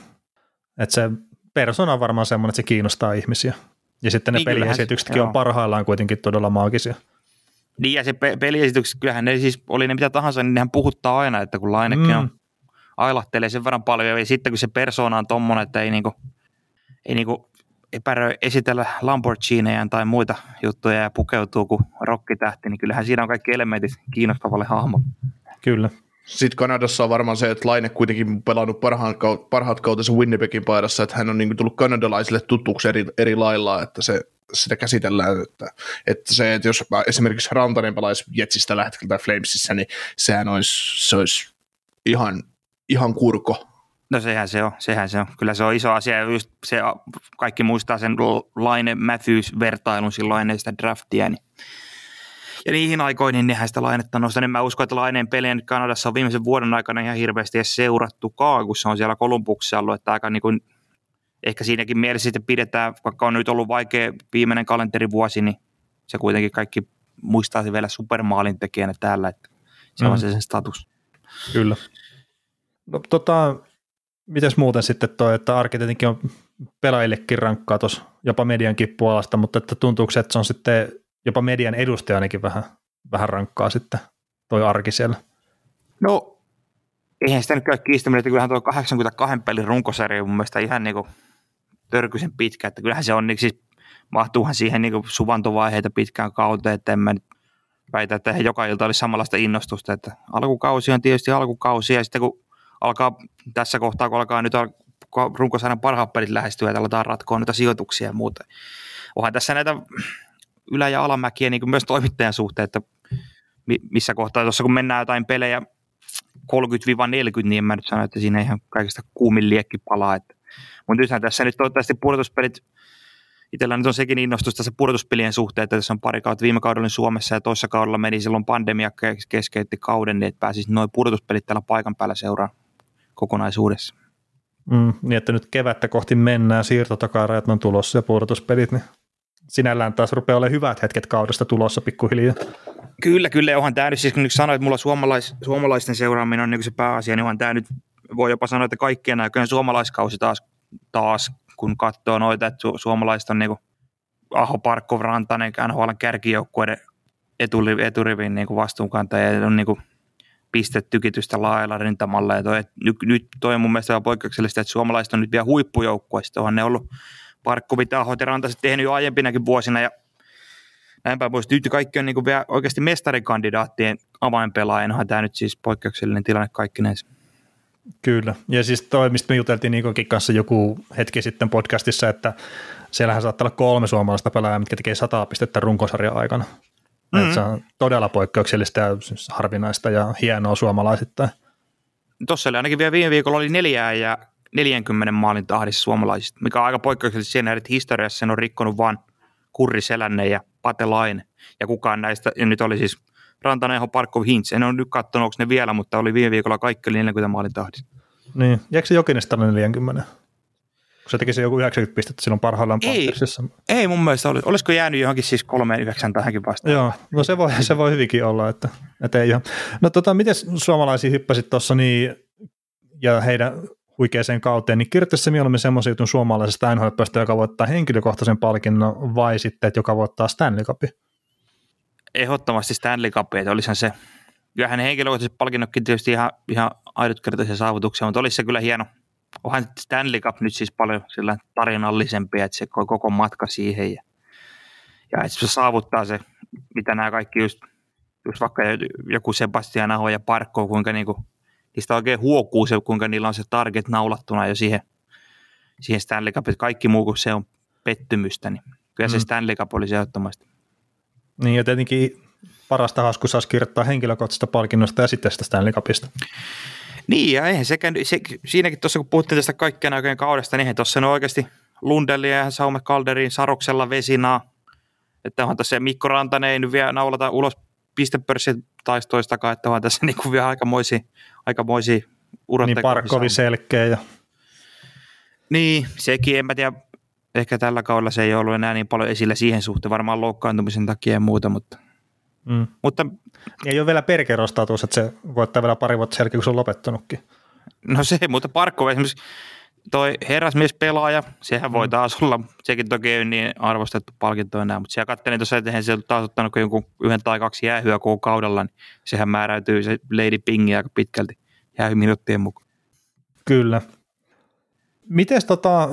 että se persona on varmaan semmoinen, että se kiinnostaa ihmisiä. Ja sitten ne niin, peliesityksetkin on parhaillaan kuitenkin todella maagisia. Niin ja se pe- peliesitykset, kyllähän ne siis oli ne mitä tahansa, niin nehän puhuttaa aina, että kun Lainekin mm. on ailahtelee sen verran paljon. Ja sitten kun se persoona on tommonen, että ei niinku, ei niinku epäröi esitellä Lamborghiniä tai muita juttuja ja pukeutuu kuin rokkitähti, niin kyllähän siinä on kaikki elementit kiinnostavalle hahmolle. Kyllä. Sitten Kanadassa on varmaan se, että Laine kuitenkin pelannut parhaan, parhaat kautensa Winnipegin paidassa, että hän on niin tullut kanadalaisille tutuksi eri, eri lailla, että se, sitä käsitellään, että, että se, että jos esimerkiksi Rantanen pelaisi Jetsistä lähetkeltä tai Flamesissa, niin sehän olisi, se olisi ihan, ihan kurko. No sehän se on, sehän se on. Kyllä se on iso asia. Just se, kaikki muistaa sen Laine Matthews-vertailun silloin ennen sitä draftia, niin ja niihin aikoihin niin nehän sitä lainetta nostaa. En mä usko, että laineen pelejä nyt Kanadassa on viimeisen vuoden aikana ihan hirveästi edes seurattukaan, kun se on siellä Kolumbuksessa ollut, että aika niin kuin, ehkä siinäkin mielessä sitten pidetään, vaikka on nyt ollut vaikea viimeinen kalenterivuosi, niin se kuitenkin kaikki muistaa se vielä supermaalin tekijänä täällä, että se mm. on se sen status. Kyllä. No tota, mites muuten sitten toi, että arki tietenkin on pelaajillekin rankkaa tuossa jopa mediankin puolesta, mutta että tuntuuko se, että se on sitten jopa median edustajanakin vähän, vähän rankkaa sitten toi arki siellä. No, eihän sitä nyt käy kiistäminen, että kyllähän tuo 82 pelin runkosarja mun mielestä ihan niin törkyisen pitkä, että kyllähän se on, niin siis mahtuuhan siihen niin suvantovaiheita pitkään kauteen, että en mä nyt väitä, että he joka ilta olisi samanlaista innostusta, että alkukausi on tietysti alkukausi ja sitten kun alkaa tässä kohtaa, kun alkaa nyt runkosarjan parhaat pelit lähestyä ja aletaan ratkoa noita sijoituksia ja muuta. Onhan tässä näitä ylä- ja alamäkiä niin kuin myös toimittajan suhteen, että missä kohtaa tuossa kun mennään jotain pelejä 30-40, niin en mä nyt sano, että siinä ihan kaikista kuumin liekki palaa. Että. Mutta nythän tässä nyt toivottavasti pudotuspelit, itsellä nyt on sekin innostus tässä pudotuspelien suhteen, että tässä on pari kautta viime kaudella Suomessa ja toisessa kaudella meni silloin pandemia keskeytti kauden, niin että pääsisi noin pudotuspelit täällä paikan päällä seuraan kokonaisuudessa. Mm, niin, että nyt kevättä kohti mennään, siirtotakarajat on tulossa ja pudotuspelit, niin sinällään taas rupeaa olemaan hyvät hetket kaudesta tulossa pikkuhiljaa. Kyllä, kyllä. Onhan tämä nyt, siis kun sanoit, että mulla suomalais, suomalaisten seuraaminen on niin se pääasia, niin onhan tämä nyt, voi jopa sanoa, että kaikkien aikojen suomalaiskausi taas, taas kun katsoo noita, että su- suomalaiset on niin kuin Aho, Parkko, Rantanen, NHL kärkijoukkueiden eturivin, eturivin niin vastuunkantaja ja on niin kuin pistetykitystä laajalla rintamalla. Ja toi, nyt, nyt toi on mun mielestä poikkeuksellista, että suomalaiset on nyt vielä huippujoukkueista. Onhan ne ollut Ahot ja Rantaset tehnyt jo aiempinakin vuosina ja näinpä pois. Nyt kaikki on niin vielä oikeasti mestarikandidaattien avainpelaajanahan tämä nyt siis poikkeuksellinen tilanne näissä. Kyllä, ja siis toi, mistä me juteltiin Nikonkin kanssa joku hetki sitten podcastissa, että siellähän saattaa olla kolme suomalaista pelaajaa, mitkä tekee sataa pistettä runkosarjan aikana. Mm-hmm. se on todella poikkeuksellista ja siis harvinaista ja hienoa suomalaisittain. Tuossa oli ainakin vielä viime viikolla oli neljää ja 40 maalin tahdissa suomalaisista, mikä on aika poikkeuksellisesti siinä, että historiassa sen on rikkonut vain Kurri Selänne ja Pate Laine. Ja kukaan näistä, ja nyt oli siis Rantanen Parkov Hintz. En ole nyt katsonut, onko ne vielä, mutta oli viime viikolla kaikki 40 maalin tahdissa. Niin, jääkö se Jokinen 40? Kun se teki se joku 90 pistettä silloin parhaillaan ei, ei mun mielestä olisi. Olisiko jäänyt johonkin siis 39 tähänkin vastaan? Joo, no se voi, se voi hyvinkin olla, että, että ei ihan. No tota, miten suomalaisia hyppäsit tuossa niin, ja heidän huikeeseen kauteen, niin kirjoittaisi se mieluummin semmoisen jutun suomalaisesta nhl joka voittaa henkilökohtaisen palkinnon vai sitten, että joka voittaa Stanley Cupin? Ehdottomasti Stanley Cup, että olisihan se, kyllähän henkilökohtaiset palkinnotkin tietysti ihan, ihan ainutkertaisia saavutuksia, mutta olisi se kyllä hieno. Onhan Stanley Cup nyt siis paljon sillä tarinallisempi, että se koko matka siihen ja, ja että se saavuttaa se, mitä nämä kaikki just, just vaikka joku Sebastian Aho ja Parkko, kuinka niinku niistä oikein huokuu se, kuinka niillä on se target naulattuna jo siihen, siihen Stanley Cup, että kaikki muu kuin se on pettymystä, niin kyllä mm. se Stanley Cup olisi ehdottomasti. Niin ja tietenkin parasta hasku saisi kirjoittaa henkilökohtaisesta palkinnosta ja sitten sitä Stanley Cupista. Niin, ja eihän sekä, se, siinäkin tuossa kun puhuttiin tästä kaikkien aikojen kaudesta, niin eihän tuossa on oikeasti Lundellia ja Saume Kalderin Saroksella Vesinaa, että onhan tässä Mikko Rantanen ei nyt vielä naulata ulos pistepörssin taistoistakaan, että on tässä niin vielä aikamoisia, aikamoisia Niin Parkkovi selkeä. Ja... Niin, sekin, en mä tiedä, ehkä tällä kaudella se ei ollut enää niin paljon esillä siihen suhteen, varmaan loukkaantumisen takia ja muuta, mutta Mm. Mutta ei ole vielä perkerostatus, että se voittaa vielä pari vuotta selkeä, kun se on lopettanutkin. No se, mutta Parkko esimerkiksi toi herrasmies-pelaaja, sehän voi mm. taas olla, sekin toki ei niin arvostettu palkinto enää, mutta siellä katselin tuossa, että se on taas ottanut jonkun yhden tai kaksi jäähyä koko kaudella, niin sehän määräytyy se Lady Pingi aika pitkälti jäähyminuuttien mukaan. Kyllä. Miten tota,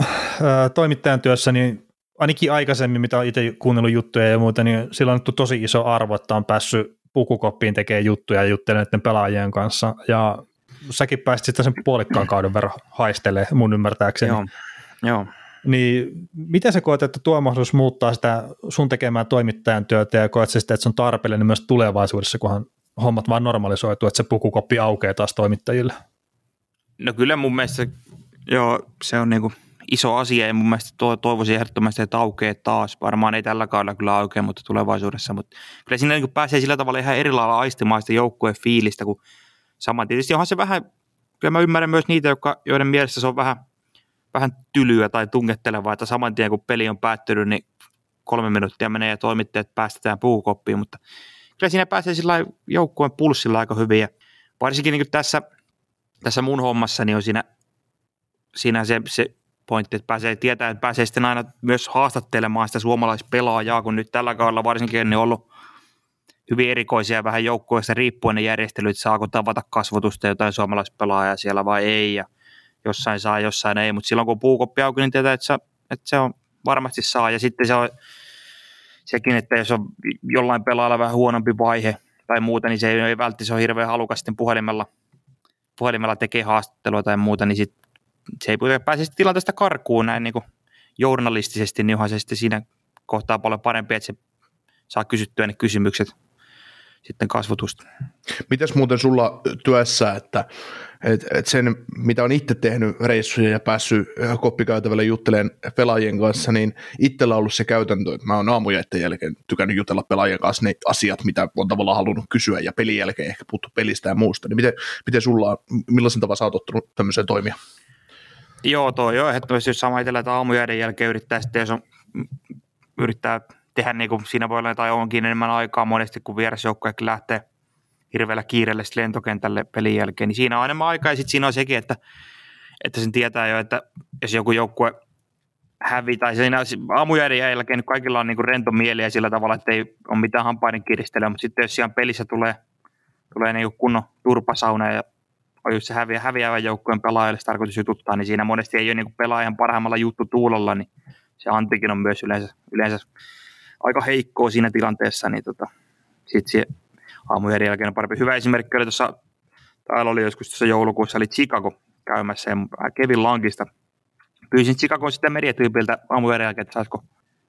toimittajan työssä, niin ainakin aikaisemmin, mitä olen itse kuunnellut juttuja ja muuta, niin sillä on tosi iso arvo, että on päässyt pukukoppiin tekemään juttuja ja juttelemaan näiden pelaajien kanssa. Ja säkin pääsit sitten sen puolikkaan kauden verran haistelee mun ymmärtääkseni. Joo, joo. Niin miten sä koet, että tuo mahdollisuus muuttaa sitä sun tekemään toimittajan työtä ja koet sitä, että se on tarpeellinen myös tulevaisuudessa, kunhan hommat vaan normalisoituu, että se pukukoppi aukeaa taas toimittajille? No kyllä mun mielestä joo, se on niinku iso asia ja mun mielestä to, toivoisin ehdottomasti, että aukeaa taas. Varmaan ei tällä kaudella kyllä aukea, mutta tulevaisuudessa. Mutta kyllä siinä niin pääsee sillä tavalla ihan eri lailla aistimaan sitä joukkueen fiilistä, kun saman tietysti onhan se vähän, kyllä mä ymmärrän myös niitä, jotka, joiden mielestä se on vähän, vähän tylyä tai tungettelevaa, että saman tien kun peli on päättynyt, niin kolme minuuttia menee ja toimittajat päästetään puukoppiin, mutta kyllä siinä pääsee sillä joukkueen pulssilla aika hyvin ja varsinkin niin tässä, tässä mun hommassa niin on siinä, siinä se, se pointti, että pääsee tietää, että pääsee sitten aina myös haastattelemaan sitä suomalaispelaajaa, kun nyt tällä kaudella varsinkin on ollut hyvin erikoisia vähän joukkueista riippuen ne järjestelyt, saako tavata kasvotusta jotain suomalaispelaajaa siellä vai ei, ja jossain saa, jossain ei, mutta silloin kun puukoppi auki, niin tietää, että että se on varmasti saa, ja sitten se on sekin, että jos on jollain pelaajalla vähän huonompi vaihe tai muuta, niin se ei, ei välttämättä on hirveän halukas sitten puhelimella, puhelimella tekee haastattelua tai muuta, niin sit se ei pääse tilanteesta karkuun näin niin kuin journalistisesti, niin onhan se sitten siinä kohtaa paljon parempi, että se saa kysyttyä ne kysymykset sitten kasvotusta. Mitäs muuten sulla työssä, että et, et sen, mitä on itse tehnyt reissuja ja päässyt koppikäytävälle juttelemaan pelaajien kanssa, niin itsellä on ollut se käytäntö, että mä oon aamujaiden jälkeen tykännyt jutella pelaajien kanssa ne asiat, mitä on tavallaan halunnut kysyä ja pelin jälkeen ehkä puhuttu pelistä ja muusta. Niin miten, miten sulla, millaisen tavan sä oot ottanut tämmöiseen toimia? Joo, toi on ehdottomasti jos sama itsellä, että aamujäiden jälkeen yrittää sitten, jos on, yrittää tehdä niin kuin siinä voi olla tai onkin enemmän aikaa monesti, kun vierasjoukkuekin lähtee hirveällä kiireellä lentokentälle pelin jälkeen, niin siinä on enemmän aikaa. Ja sitten siinä on sekin, että, että sen tietää jo, että jos joku joukkue hävi tai siinä aamujäiden jälkeen niin kaikilla on niin kuin rento mieli ja sillä tavalla, että ei ole mitään hampaiden kiristelyä, mutta sitten jos siellä pelissä tulee, tulee niin kuin kunnon turpasauna ja on just se häviä, häviävän joukkueen pelaajalle tarkoitus jututtaa, niin siinä monesti ei ole niin pelaajan parhaimmalla juttu tuulolla, niin se antikin on myös yleensä, yleensä heikkoa siinä tilanteessa, niin tota, sitten se aamujen jälkeen on parempi. Hyvä esimerkki oli tuossa, täällä oli joskus tuossa joulukuussa, oli Chicago käymässä ja Kevin Lankista pyysin Chicago sitten mediatyypiltä aamujen jälkeen, että saisiko,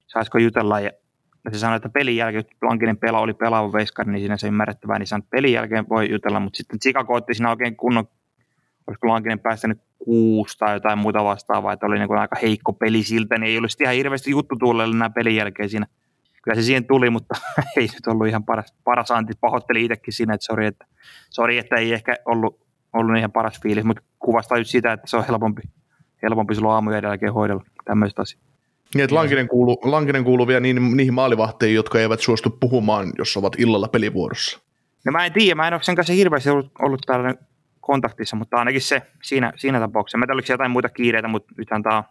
saisiko jutella ja se sanoi, että pelin jälkeen, kun Lankinen pela oli pelaava veiskari, niin siinä se ymmärrettävää, niin sanoi, että pelin jälkeen voi jutella, mutta sitten Chicago otti siinä oikein kunnon, olisiko Lankinen päästänyt kuusi tai jotain muuta vastaavaa, että oli niin kuin aika heikko peli siltä, niin ei olisi ihan hirveästi juttu tuulelle nämä pelin jälkeen siinä kyllä se siihen tuli, mutta ei nyt ollut ihan paras, paras anti. Pahoitteli itsekin siinä, että sori, että, sori, että ei ehkä ollut, ollut ihan paras fiilis, mutta kuvastaa nyt sitä, että se on helpompi, helpompi silloin aamujen jälkeen hoidella tämmöistä asiaa. Niin, että Lankinen kuuluu, Lankinen kuuluu vielä niihin, niihin maalivahteihin, jotka eivät suostu puhumaan, jos ovat illalla pelivuorossa. No mä en tiedä, mä en ole sen kanssa hirveästi ollut, ollut täällä kontaktissa, mutta ainakin se siinä, siinä tapauksessa. Mä oliko jotain muita kiireitä, mutta nythän tämä on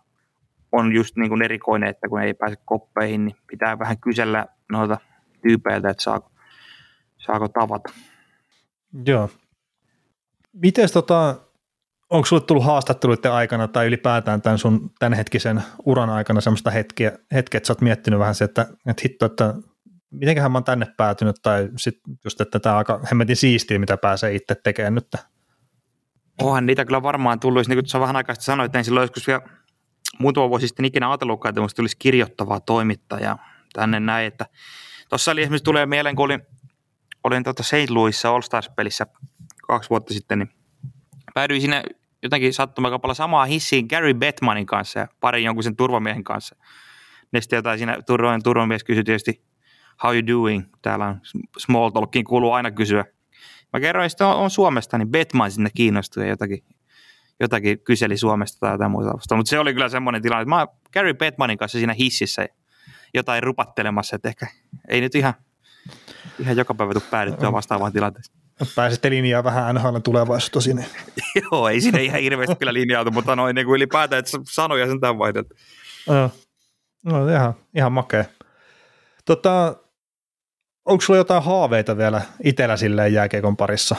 just niin kuin erikoinen, että kun ei pääse koppeihin, niin pitää vähän kysellä noilta tyypeiltä, että saako, saako tavata. Joo. Miten tota, onko sinulle tullut haastatteluiden aikana tai ylipäätään tämän sun tämänhetkisen uran aikana semmoista hetkeä, hetkeä että sä oot miettinyt vähän se, että, että hitto, että mitenköhän mä oon tänne päätynyt tai sitten just, että tämä on aika hemmetin siistiä, mitä pääsee itse tekemään nyt. Onhan niitä kyllä varmaan tullut, niin kuin tuossa vähän aikaa sanoit, että en silloin joskus vielä muutama vuosi sitten ikinä ajatellutkaan, että tulisi kirjoittavaa toimittajaa tänne näin, että tuossa oli esimerkiksi tulee mieleen, kun olin, olin tuota St. Louisissa All Stars-pelissä kaksi vuotta sitten, niin päädyin sinne jotenkin sattumakapalla samaa hissiin Gary Bettmanin kanssa ja parin jonkun sen turvamiehen kanssa. Ne sitten jotain siinä turvamien turvamies kysyi tietysti, how you doing? Täällä on small talkiin kuuluu aina kysyä. Mä kerroin, että on, on Suomesta, niin Bettman sinne kiinnostui ja jotakin jotakin kyseli Suomesta tai jotain muuta vasta. Mutta se oli kyllä semmoinen tilanne, että mä Gary Bettmanin kanssa siinä hississä jotain rupattelemassa, että ehkä ei nyt ihan, ihan joka päivä tule päädyttyä vastaavaan tilanteeseen. Pääsitte linjaa vähän NHL tulevaisuutta sinne. Joo, ei sinne ihan hirveästi kyllä linjautu, mutta noin niin kuin ylipäätään, että sanoja sen tämän vaihdelta. No, no ihan, ihan makea. Tota, onko sulla jotain haaveita vielä itsellä silleen jääkeikon parissa?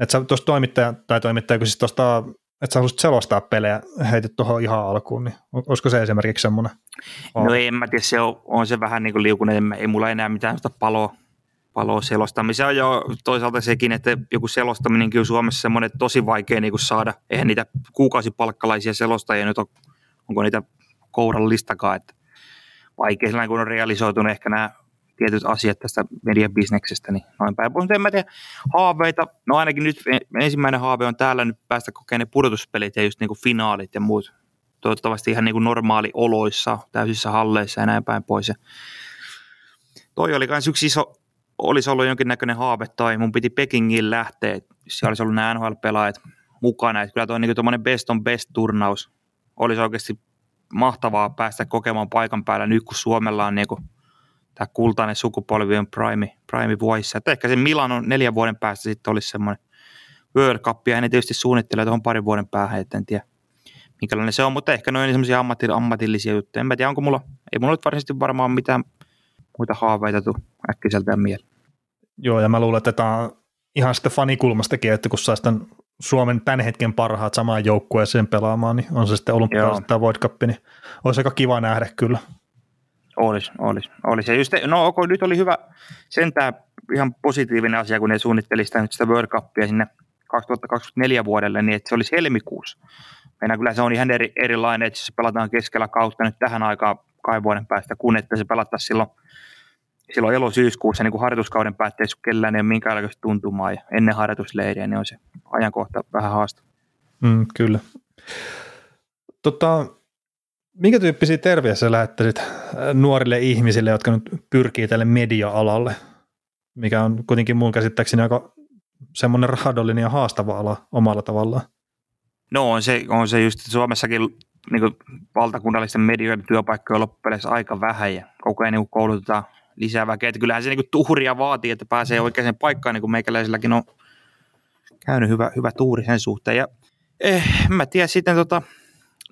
Että sä tuosta toimittaja, tai toimittaja, kun siis tuosta että sä haluaisit selostaa pelejä heitit tuohon ihan alkuun, niin olisiko se esimerkiksi semmoinen? No en mä tiedä, se on, on se vähän niin kuin liukunut, ei mulla enää mitään sitä paloa, paloa selostamista. on jo toisaalta sekin, että joku selostaminen on Suomessa semmoinen tosi vaikea niin saada. Eihän niitä kuukausipalkkalaisia selostajia nyt ole, onko niitä kourallistakaan, että vaikea sellainen, kun on realisoitunut ehkä nämä tietyt asiat tästä mediabisneksestä, niin noin päin pois. en mä tiedä, haaveita, no ainakin nyt ensimmäinen haave on täällä nyt päästä kokemaan ne pudotuspelit ja just niin kuin finaalit ja muut. Toivottavasti ihan niin kuin normaali oloissa, täysissä halleissa ja näin päin pois. Ja toi oli myös yksi iso, olisi ollut jonkinnäköinen haave tai mun piti Pekingin lähteä, siellä olisi ollut nämä NHL-pelaajat mukana. Että kyllä tuo niin best on best turnaus olisi oikeasti mahtavaa päästä kokemaan paikan päällä nyt, kun Suomella on niin kuin tämä kultainen sukupolvi on prime, prime vuosissa. Että ehkä se Milano neljän vuoden päästä sitten olisi semmoinen World Cup, ja ne tietysti suunnittelee tuohon parin vuoden päähän, että en tiedä minkälainen se on, mutta ehkä noin semmoisia ammatil- ammatillisia juttuja. En mä tiedä, onko mulla, ei mulla nyt varsinaisesti varmaan mitään muita haaveita tuu äkkiseltään mieleen. Joo, ja mä luulen, että tämä on ihan sitten fanikulmastakin, että kun tämän Suomen tämän hetken parhaat samaan joukkueeseen pelaamaan, niin on se sitten olympialaiset tai World Cup, niin olisi aika kiva nähdä kyllä. Olisi, olisi. olisi. Ja just, no ok, nyt oli hyvä sentään ihan positiivinen asia, kun ne suunnitteli sitä, nyt sitä World Cupia sinne 2024 vuodelle, niin että se olisi helmikuussa. Meidän kyllä se on ihan eri, erilainen, että se pelataan keskellä kautta nyt tähän aikaan kai vuoden päästä, kun että se pelattaisiin silloin, silloin elo-syyskuussa niin kuin harjoituskauden päätteessä, kellään ei ole minkäänlaista tuntumaa ja ennen harjoitusleiriä, niin on se ajankohta vähän haastava. Mm, kyllä. Tota, minkä tyyppisiä terveisiä lähettäisit äh, nuorille ihmisille, jotka nyt pyrkii tälle media-alalle, mikä on kuitenkin mun käsittääkseni aika semmoinen rahadollinen ja haastava ala omalla tavallaan? No on se, on se just, Suomessakin niin kuin valtakunnallisten medioiden työpaikkoja on loppupeleissä aika vähän ja koko ajan niin koulutetaan lisää väkeä. Että kyllähän se niin tuuria vaatii, että pääsee oikeaan paikkaan, niin kuin meikäläisilläkin on käynyt hyvä, hyvä tuuri sen suhteen. Ja eh, mä tiedän sitten tota,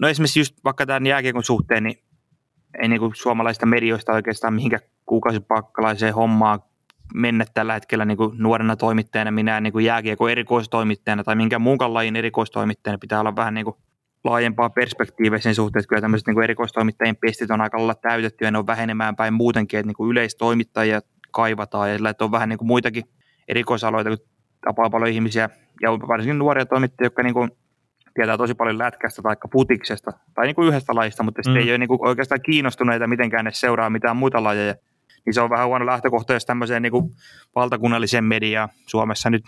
No esimerkiksi just vaikka tämän jääkiekon suhteen, niin ei niin kuin suomalaista medioista oikeastaan mihinkä kuukausipakkalaiseen hommaan mennä tällä hetkellä niin kuin nuorena toimittajana, minä niin kuin jääkiekon erikoistoimittajana tai minkä muunkaan lajin erikoistoimittajana. Pitää olla vähän niin kuin laajempaa perspektiiviä sen suhteen, että kyllä tämmöiset niin erikoistoimittajien pestit on aika lailla täytetty ja ne on vähenemään päin muutenkin, että niin kuin yleistoimittajia kaivataan. Ja sillä, että on vähän niin kuin muitakin erikoisaloita, kun tapaa paljon ihmisiä ja varsinkin nuoria toimittajia, jotka niin kuin tietää tosi paljon lätkästä tai putiksesta tai niin kuin yhdestä lajista, mutta sitten mm. ei ole niin kuin oikeastaan kiinnostuneita mitenkään ne seuraa mitään muita lajeja. Niin se on vähän huono lähtökohta, jos tämmöiseen niin kuin valtakunnalliseen mediaan Suomessa nyt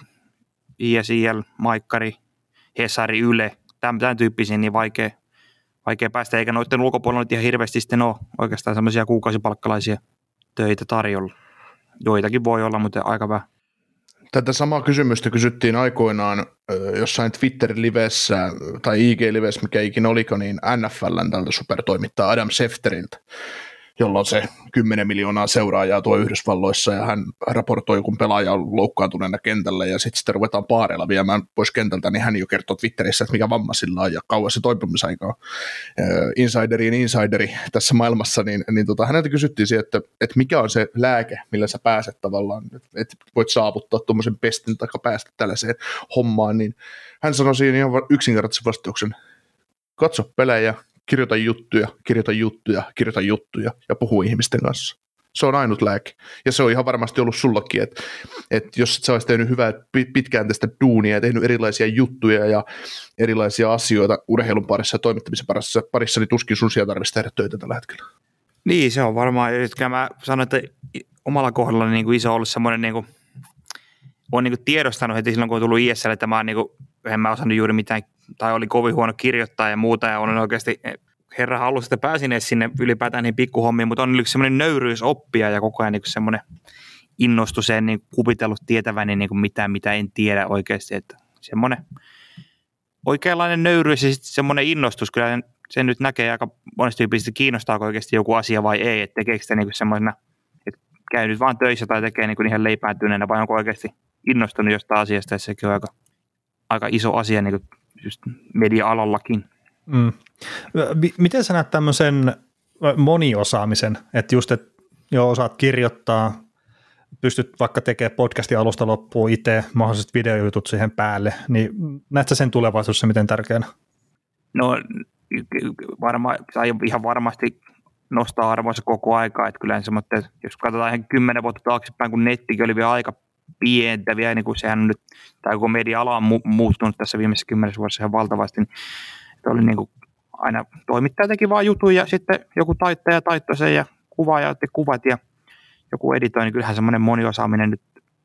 ISIL, Maikkari, Hesari, Yle, tämän, tämän tyyppisiin, niin vaikea, vaikea päästä, eikä noiden ulkopuolella nyt ihan hirveästi sitten ole oikeastaan semmoisia kuukausipalkkalaisia töitä tarjolla. Joitakin voi olla, mutta aika vähän. Tätä samaa kysymystä kysyttiin aikoinaan jossain Twitter-livessä tai IG-livessä, mikä ikinä oliko, niin NFLn tältä supertoimittaja Adam Schefteriltä jolloin se 10 miljoonaa seuraajaa tuo Yhdysvalloissa ja hän raportoi, kun pelaaja on loukkaantuneena kentällä ja sitten sitä ruvetaan paareilla viemään pois kentältä, niin hän jo kertoo Twitterissä, että mikä vamma sillä on ja kauan se toipumisaika on. Insideriin insideri tässä maailmassa, niin, niin tota, häneltä kysyttiin siihen, että, että mikä on se lääke, millä sä pääset tavallaan, että voit saavuttaa tuommoisen pestin tai päästä tällaiseen hommaan, niin hän sanoi siinä ihan yksinkertaisen vastauksen, katso pelejä, kirjoita juttuja, kirjoita juttuja, kirjoita juttuja ja puhu ihmisten kanssa. Se on ainut lääke. Ja se on ihan varmasti ollut sullakin, että, että jos sä olisit tehnyt hyvää pitkään tästä duunia ja tehnyt erilaisia juttuja ja erilaisia asioita urheilun parissa ja toimittamisen parissa, parissa niin tuskin sun siellä tarvitsisi tehdä töitä tällä hetkellä. Niin, se on varmaan. Ja mä sanoin, että omalla kohdalla niin kuin iso ollut semmoinen, niin kuin, on niin kuin tiedostanut heti silloin, kun on tullut ISL, että mä niin kuin, en mä osannut juuri mitään tai oli kovin huono kirjoittaa ja muuta, ja olen oikeasti, herra halusi, että pääsin edes sinne ylipäätään niin pikkuhommiin, mutta on yksi semmoinen nöyryys oppia ja koko ajan niin semmoinen innostuseen niin kupitellut tietäväni niin kuin mitään, mitä en tiedä oikeasti, että semmoinen oikeanlainen nöyryys ja sitten semmoinen innostus, kyllä sen nyt näkee aika monesti tyypistä, kiinnostaako oikeasti joku asia vai ei, että tekeekö sitä niin semmoisena, että käy nyt vaan töissä tai tekee niin ihan leipääntyneenä vai onko oikeasti innostunut jostain asiasta, ja sekin on aika, aika iso asia niin just media-alallakin. Mm. Miten sä näet tämmöisen moniosaamisen, että just, että jo osaat kirjoittaa, pystyt vaikka tekemään podcastin alusta loppuun itse, mahdolliset videojutut siihen päälle, niin näetkö sen tulevaisuudessa miten tärkeänä? No varma, ihan varmasti nostaa arvoisa koko aikaa, että kyllä semmoinen, jos katsotaan ihan kymmenen vuotta taaksepäin, kun nettikin oli vielä aika pientä vielä, niin kuin sehän nyt, koko media-ala on mu- muuttunut tässä viimeisessä kymmenessä vuodessa ihan valtavasti, niin oli niin kuin aina toimittaja teki vaan jutun ja sitten joku taittaja taittoi sen ja kuvaaja otti kuvat ja joku editoi, niin kyllähän semmoinen moniosaaminen nyt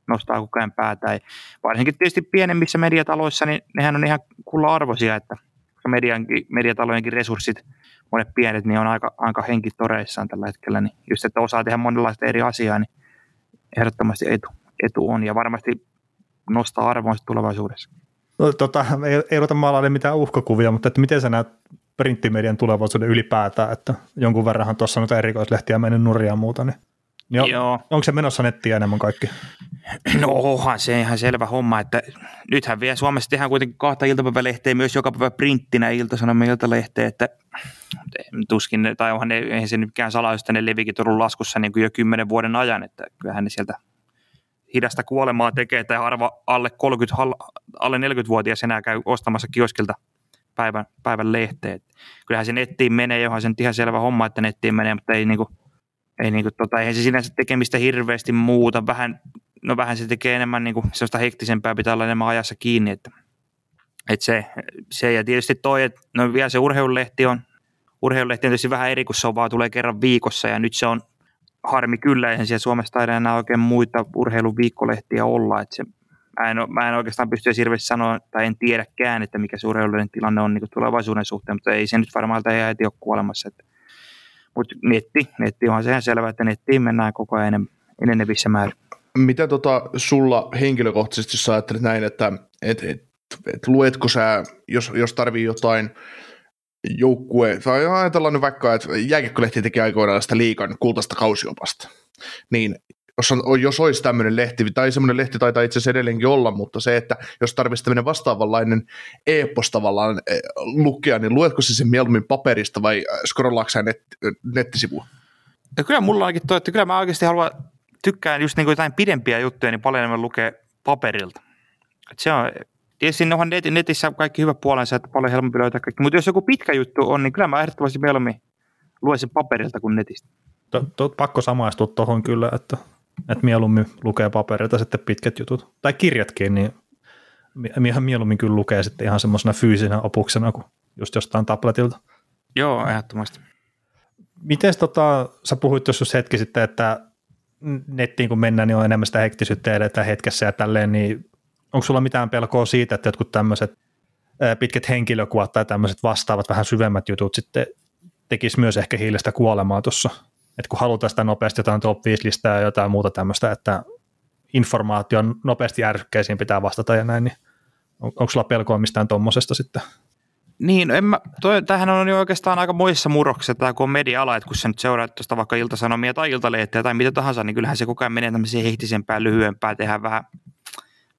nostaa koko ajan päätä. Ja varsinkin tietysti pienemmissä mediataloissa, niin nehän on ihan kulla arvoisia, että mediankin, mediatalojenkin resurssit, monet pienet, niin on aika, aika henkitoreissaan tällä hetkellä. Niin just, että osaa tehdä monenlaista eri asiaa, niin ehdottomasti etu, etu on ja varmasti nostaa arvoonsa tulevaisuudessa. No, tota, ei, ei ruveta maalaille mitään uhkakuvia, mutta että miten sä näet printtimedian tulevaisuuden ylipäätään, että jonkun verranhan tuossa noita erikoislehtiä mennyt nuria ja muuta, niin Jo, Joo. Onko se menossa nettiä enemmän kaikki? No onhan se ihan selvä homma, että nythän vielä Suomessa tehdään kuitenkin kahta iltapäivälehteä myös joka päivä printtinä iltasanomien iltalehteä, että tuskin, tai onhan ne, eihän se nytkään salaisuus, että ne levikin ollut laskussa niin kuin jo kymmenen vuoden ajan, että kyllähän ne sieltä hidasta kuolemaa tekee, että harva alle 30, alle 40-vuotias enää käy ostamassa kioskilta päivän, päivän lehteä. Kyllähän se nettiin menee, johon se on ihan selvä homma, että nettiin menee, mutta ei, niin kuin, ei, niin kuin, tota, eihän se sinänsä tekemistä hirveästi muuta. Vähän, no vähän se tekee enemmän niin kuin, sellaista hektisempää, pitää olla enemmän ajassa kiinni. Että, että se, se, ja tietysti toi, että no vielä se urheilulehti on, urheilulehti on tietysti vähän eri, kun se on vaan tulee kerran viikossa ja nyt se on harmi kyllä, eihän siellä Suomessa taida enää oikein muita urheiluviikkolehtiä olla, että se mä en, mä en oikeastaan pysty hirveästi sanoa, tai en tiedäkään, että mikä urheilullinen tilanne on niin tulevaisuuden suhteen, mutta ei se nyt varmaan tämä heti ole kuolemassa. Että, mutta netti, netti onhan sehän selvä, että nettiin mennään koko ajan enenevissä määrin. Mitä tota sulla henkilökohtaisesti, jos ajattelet näin, että et, et, et, luetko sä, jos, jos tarvii jotain joukkue, tai ajatellaan nyt vaikka, että jääkiekkolehti teki aikoinaan sitä liikan kultaista kausiopasta, niin jos, on, jos olisi tämmöinen lehti, tai semmoinen lehti taitaa itse asiassa edelleenkin olla, mutta se, että jos tarvitsisi tämmöinen vastaavanlainen e-pos tavallaan e, lukea, niin luetko se sen mieluummin paperista vai scrollaatko net, nettisivua? Ja kyllä mulla onkin toi, että kyllä mä oikeasti haluan, tykkään just niin kuin jotain pidempiä juttuja, niin paljon enemmän lukea paperilta. Et se on, tietysti onhan net, netissä kaikki hyvä puolensa, että paljon helpompi löytää kaikki, mutta jos joku pitkä juttu on, niin kyllä mä ehdottomasti mieluummin luen sen paperilta kuin netistä. To, to, pakko samaistua tuohon kyllä, että että mieluummin lukee paperilta sitten pitkät jutut, tai kirjatkin, niin ihan mieluummin kyllä lukee sitten ihan semmoisena fyysisenä opuksena kuin just jostain tabletilta. Joo, ehdottomasti. Miten tota, sä puhuit joskus hetki sitten, että nettiin kun mennään, niin on enemmän sitä hektisyyttä edetään hetkessä ja tälleen, niin onko sulla mitään pelkoa siitä, että jotkut tämmöiset pitkät henkilökuvat tai tämmöiset vastaavat vähän syvemmät jutut sitten tekisi myös ehkä hiilestä kuolemaa tuossa että kun halutaan sitä nopeasti jotain top 5 listaa ja jotain muuta tämmöistä, että informaation nopeasti ärsykkeisiin pitää vastata ja näin, niin on, onko sulla pelkoa mistään tuommoisesta sitten? Niin, en mä, toi, tämähän on jo oikeastaan aika muissa murroksissa, tämä kun on media-ala, että kun sä nyt seuraat tuosta vaikka iltasanomia tai iltalehteä tai mitä tahansa, niin kyllähän se koko ajan menee tämmöisiin hehtisempään, lyhyempään, tehdään vähän,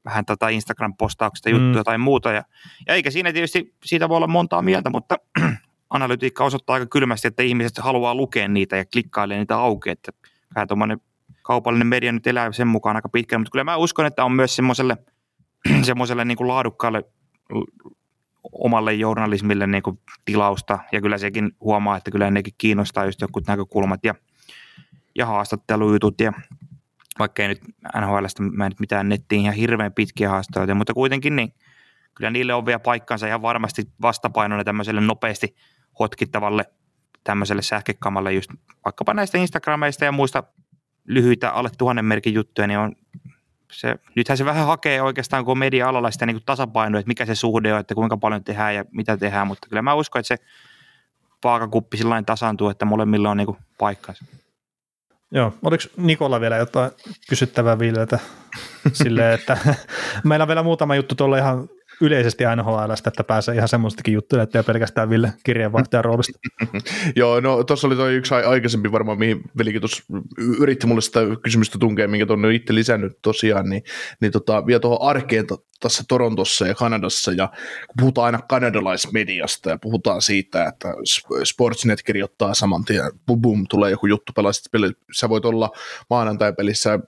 vähän tätä tota Instagram-postauksista juttuja mm. tai muuta. Ja, ja eikä siinä tietysti, siitä voi olla montaa mieltä, mutta analytiikka osoittaa aika kylmästi, että ihmiset haluaa lukea niitä ja klikkailee niitä auki, että vähän tuommoinen kaupallinen media nyt elää sen mukaan aika pitkään, mutta kyllä mä uskon, että on myös semmoiselle, semmoiselle niin kuin laadukkaalle omalle journalismille niin kuin tilausta, ja kyllä sekin huomaa, että kyllä nekin kiinnostaa just jotkut näkökulmat ja, ja haastattelujutut, ja vaikka ei nyt NHLstä mä nyt mitään nettiin ihan hirveän pitkiä haastatteluja, mutta kuitenkin niin kyllä niille on vielä paikkansa ihan varmasti vastapainona tämmöiselle nopeasti hotkittavalle tämmöiselle sähkökamalle just vaikkapa näistä Instagrameista ja muista lyhyitä alle tuhannen merkin juttuja, niin on se, nythän se vähän hakee oikeastaan, kun media-alalla sitä niin tasapainoa, että mikä se suhde on, että kuinka paljon tehdään ja mitä tehdään, mutta kyllä mä uskon, että se vaakakuppi sillä tasaantuu, että molemmilla on niin paikkansa. Joo, oliko Nikolla vielä jotain kysyttävää Villetä silleen, että meillä on vielä muutama juttu tuolla ihan yleisesti NHLstä, että pääsee ihan semmoistakin juttuja, että ei pelkästään Ville kirjeenvaihtajan roolista. Joo, no tuossa oli toi yksi aikaisempi varmaan, mihin Velikin yritti mulle sitä kysymystä tunkea, minkä tuonne on itse lisännyt tosiaan, niin, niin tota, vielä tuohon arkeen tässä Torontossa ja Kanadassa, ja kun puhutaan aina kanadalaismediasta ja puhutaan siitä, että Sportsnet kirjoittaa saman tien, bum, bum tulee joku juttu, pelaisit peli, sä voit olla maanantai-pelissä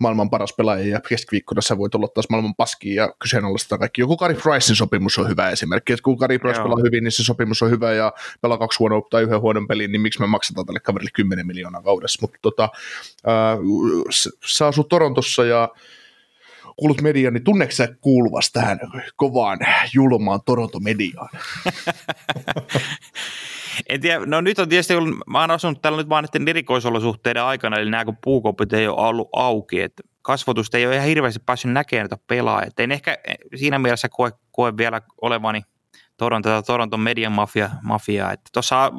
maailman paras pelaaja ja keskiviikkona sä voit olla taas maailman paski ja kyseenalaistaa kaikki. Joku Kari Pricein sopimus on hyvä esimerkki, että kun Kari Price pelaa hyvin, niin se sopimus on hyvä ja pelaa kaksi huonoa tai yhden huonon pelin, niin miksi me maksetaan tälle kaverille 10 miljoonaa kaudessa. Mutta tota, äh, sä asut Torontossa ja kuulut mediaan, niin tunneeko sä kuuluvasti tähän kovaan julmaan Toronto-mediaan? en tiedä, no nyt on tietysti, mä oon asunut täällä nyt vaan näiden erikoisolosuhteiden aikana, eli nämä kun puukopit ei ole ollut auki, että kasvatusta ei ole ihan hirveästi päässyt näkemään näitä pelaajia. En ehkä siinä mielessä koe, koe vielä olevani Toronto, Toronton median mafia, mafia. Että tossa,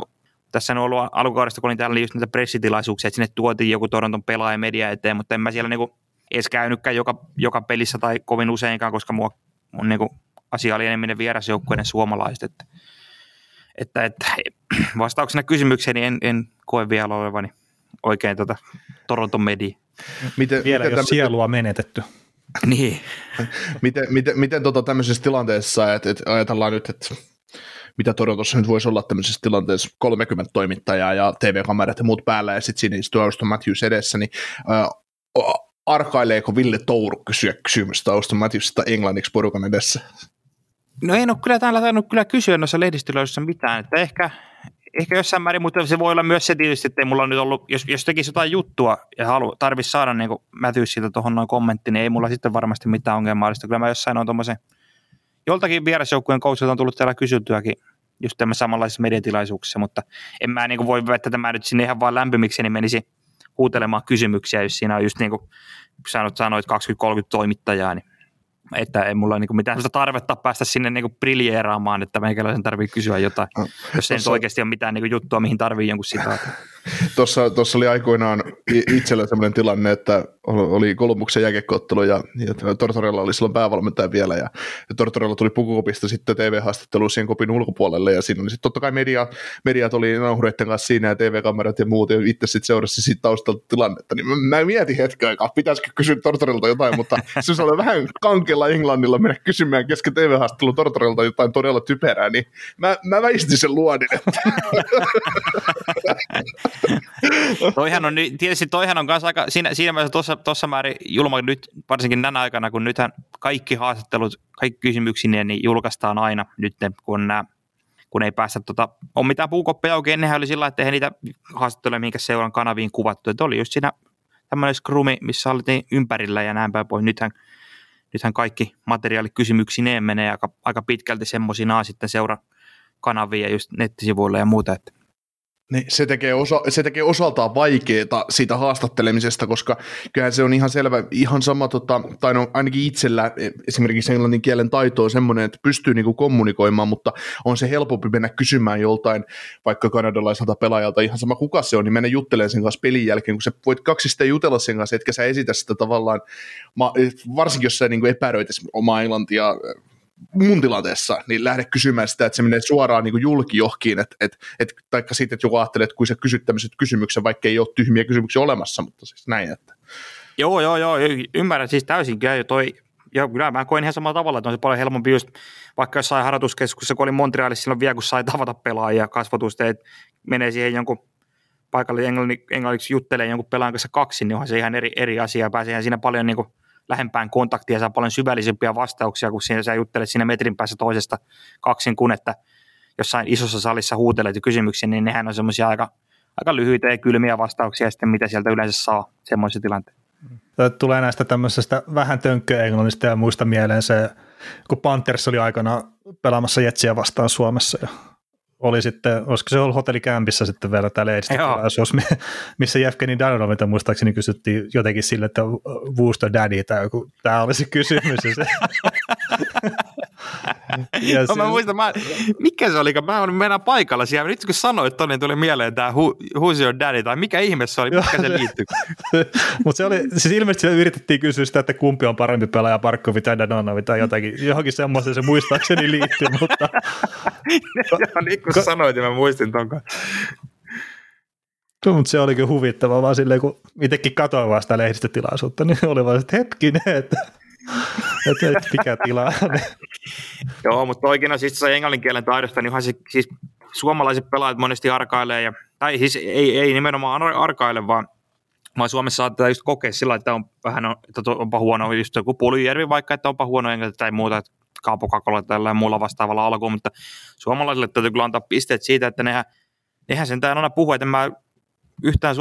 tässä on ollut alkukaudesta, kun olin täällä just niitä pressitilaisuuksia, että sinne tuotiin joku Toronton pelaaja media eteen, mutta en mä siellä niinku edes käynytkään joka, joka pelissä tai kovin useinkaan, koska mua, mun niinku asia oli enemmän vierasjoukkueiden suomalaiset. Että, että, että vastauksena kysymykseen niin en, en koe vielä olevani oikein tota Toronton media. Miten, Vielä miten jos sielua menetetty. niin. miten, miten, miten tota tämmöisessä tilanteessa, että, että ajatellaan nyt, että mitä Torontossa nyt voisi olla tämmöisessä tilanteessa 30 toimittajaa ja TV-kamerat ja muut päällä ja sitten siinä istuu Auston Matthews edessä, niin äh, arkaileeko Ville Touru kysyä kysymystä Auston Matthewsista englanniksi porukan edessä? No en ole kyllä täällä tainnut kyllä kysyä noissa lehdistöllöissä mitään, että ehkä, ehkä jossain määrin, mutta se voi olla myös se tietysti, että ei mulla nyt ollut, jos, jos tekisi jotain juttua ja halu, tarvitsisi saada niin Matthewsilta tuohon noin kommentti, niin ei mulla sitten varmasti mitään ongelmallista. Kyllä mä jossain on tuommoisen, joltakin vierasjoukkueen coachilta on tullut täällä kysyttyäkin just tämmöisessä samanlaisissa mediatilaisuuksissa, mutta en mä niin voi vettä tämä nyt sinne ihan vaan lämpimiksi, niin menisi huutelemaan kysymyksiä, jos siinä on just niin kuin sanoit, sanoit 20-30 toimittajaa, niin että ei mulla niin mitään tarvetta päästä sinne niin briljeeraamaan, että meikäläisen tarvii kysyä jotain, no, jos ei oikeasti ole mitään niin juttua, mihin tarvii jonkun sitaatin. Tuossa, tuossa oli aikoinaan itsellä sellainen tilanne, että oli Kolumbuksen jääkiekkoottelu ja, ja Tortorella oli silloin päävalmentaja vielä ja, ja Tortorella tuli pukukopista sitten TV-haastattelu siihen kopin ulkopuolelle ja siinä oli sitten totta kai media, mediat oli nauhureiden kanssa siinä ja TV-kamerat ja muut ja itse sitten seurasi siitä taustalta tilannetta, niin mä, mä mietin hetken aikaa, pitäisikö kysyä Tortorelta jotain, mutta se oli vähän kankella Englannilla mennä kysymään kesken TV-haastattelu Tortorelta jotain todella typerää, niin mä, mä väistin sen luodin. toihan on, tietysti toihan on kanssa aika, siinä, siinä mielessä tuossa, tuossa määrin julma nyt, varsinkin tänä aikana, kun nythän kaikki haastattelut, kaikki kysymyksineen, niin julkaistaan aina nyt, kun nämä kun ei päästä, tota, on mitään puukoppeja auki, ennenhän oli sillä että eihän niitä haastatteluja minkä seuran kanaviin kuvattu, että oli just siinä tämmöinen skrumi, missä oltiin ympärillä ja näin päin pois. Nythän, nythän kaikki materiaalit kysymyksineen menee aika, aika pitkälti semmoisinaan sitten seuran kanaviin ja just nettisivuille ja muuta, että niin, se, tekee osa, se tekee osaltaan vaikeaa siitä haastattelemisesta, koska kyllähän se on ihan selvä, ihan sama, tota, tai no ainakin itsellä esimerkiksi englannin kielen taito on semmoinen, että pystyy niinku kommunikoimaan, mutta on se helpompi mennä kysymään joltain vaikka kanadalaiselta pelaajalta, ihan sama kuka se on, niin mennä juttelemaan sen kanssa pelin jälkeen, kun sä voit kaksi sitä jutella sen kanssa, etkä sä esitä sitä tavallaan, varsinkin jos sä niinku epäröit omaa englantia mun tilanteessa, niin lähde kysymään sitä, että se menee suoraan niin julki johkiin, että, että, että, taikka siitä, että joku ajattelee, että kun sä kysyt tämmöiset kysymyksen, vaikka ei ole tyhmiä kysymyksiä olemassa, mutta siis näin, että. Joo, joo, joo, ymmärrän siis täysin kyllä toi, ja kyllä mä koin ihan samalla tavalla, että on se paljon helpompi just, vaikka jossain harjoituskeskuksessa, kun oli Montrealissa silloin vielä, kun sai tavata pelaajia kasvatusta, että menee siihen jonkun paikalle englanniksi juttelee jonkun pelaajan kanssa kaksi, niin onhan se ihan eri, eri asia, pääsee siinä paljon niin kuin lähempään kontaktia, saa paljon syvällisempiä vastauksia, kun siinä sä juttelet siinä metrin päässä toisesta kaksin, kun että jossain isossa salissa huutelet kysymyksiä, niin nehän on semmoisia aika, aika lyhyitä ja kylmiä vastauksia sitten, mitä sieltä yleensä saa semmoisessa tilanteessa. Tulee näistä tämmöisestä vähän tönkköenglannista ja muista mieleen se, kun Panthers oli aikana pelaamassa Jetsiä vastaan Suomessa ja oli sitten, olisiko se ollut hotellikämpissä sitten vielä tämä lehdistötilaisuus, missä Jevgeni Danonomita muistaakseni kysyttiin jotenkin sille, että Wooster Daddy tai joku, tämä olisi kysymys. Ja no, mä se- muistan, mä, mikä se oli, mä olin mennä paikalla siellä. Nyt kun sanoit ton, niin tuli mieleen tämä Who, Who's Your Daddy, tai mikä ihme se oli, mikä se liittyy. Mutta se oli, siis ilmeisesti yritettiin kysyä sitä, että kumpi on parempi pelaaja, Parkkovi tai Danonovi tai jotakin, johonkin semmoiseen se muistaakseni liittyy, mutta Joo, niin sä sanoit, niin mä muistin ton. No, mutta se olikin huvittava, vaan silleen, kun itsekin katsoin vaan sitä lehdistötilaisuutta, niin oli vaan, että hetkinen, että, että, että mikä tilanne. Joo, mutta oikein siis se englannin kielen taidosta, niin se, siis suomalaiset pelaajat monesti arkailee, ja, tai siis ei, ei nimenomaan ar- arkaile, vaan, vaan Suomessa saattaa just kokea sillä että on vähän että onpa huono, just joku Puljujärvi vaikka, että onpa huono englanti tai muuta, että Kaapo Kakola tai tällä muulla vastaavalla alkuun, mutta suomalaisille täytyy kyllä antaa pisteet siitä, että nehän, nehän sentään aina puhuu, että mä yhtään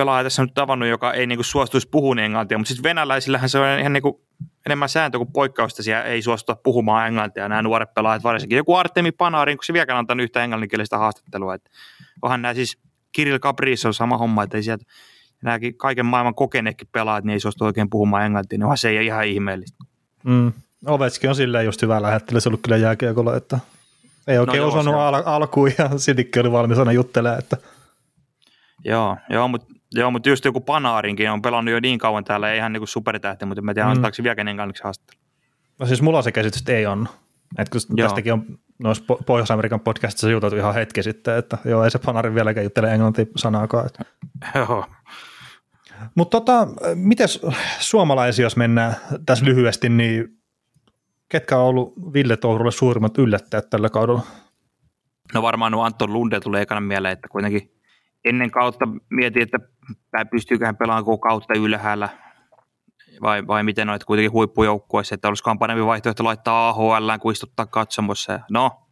suomalaispelaajaa tässä nyt tavannut, joka ei niinku suostuisi puhumaan englantia, mutta siis venäläisillähän se on ihan niinku enemmän sääntö kuin poikkeusta, siellä ei suostuta puhumaan englantia, nämä nuoret pelaajat varsinkin. Joku Artemi Panarin, kun se vieläkään antanut yhtä englanninkielistä haastattelua. Että onhan nämä siis Kirill Caprice on sama homma, että ei sieltä nämäkin kaiken maailman kokeneetkin pelaajat, niin ei suostu oikein puhumaan englantia, niin onhan se ei ihan ihmeellistä. Mm. Ovetski on silleen just hyvä lähettely, se on ollut kyllä jääkiekolla, että ei oikein joo, no osannut al- alkuun ja siltikin oli valmis aina juttelemaan, että Joo, joo mutta joo, mut just joku Panarinkin on pelannut jo niin kauan täällä, ei ihan niinku supertähti, mutta mä tiedä, Mm. antaako se vieläkin englanniksi haastattelu. no siis mulla on se käsitys, että ei on. Että kun Joo. tästäkin on noissa Po- Pohjois-Amerikan podcastissa juteltu ihan hetki sitten, että joo, ei se Panarin vieläkään juttele englantia sanaakaan. Että. Joo. Mutta tota, miten suomalaisia, jos mennään tässä lyhyesti, niin ketkä on ollut Ville Tourulle suurimmat yllättäjät tällä kaudella? No varmaan nuo Anton Lunde tulee ekana mieleen, että kuitenkin ennen kautta mietin, että pää- pystyykö hän pelaamaan koko kautta ylhäällä vai, vai miten että kuitenkin huippujoukkueessa, että olisikohan parempi vaihtoehto laittaa AHL kuin istuttaa katsomossa. No,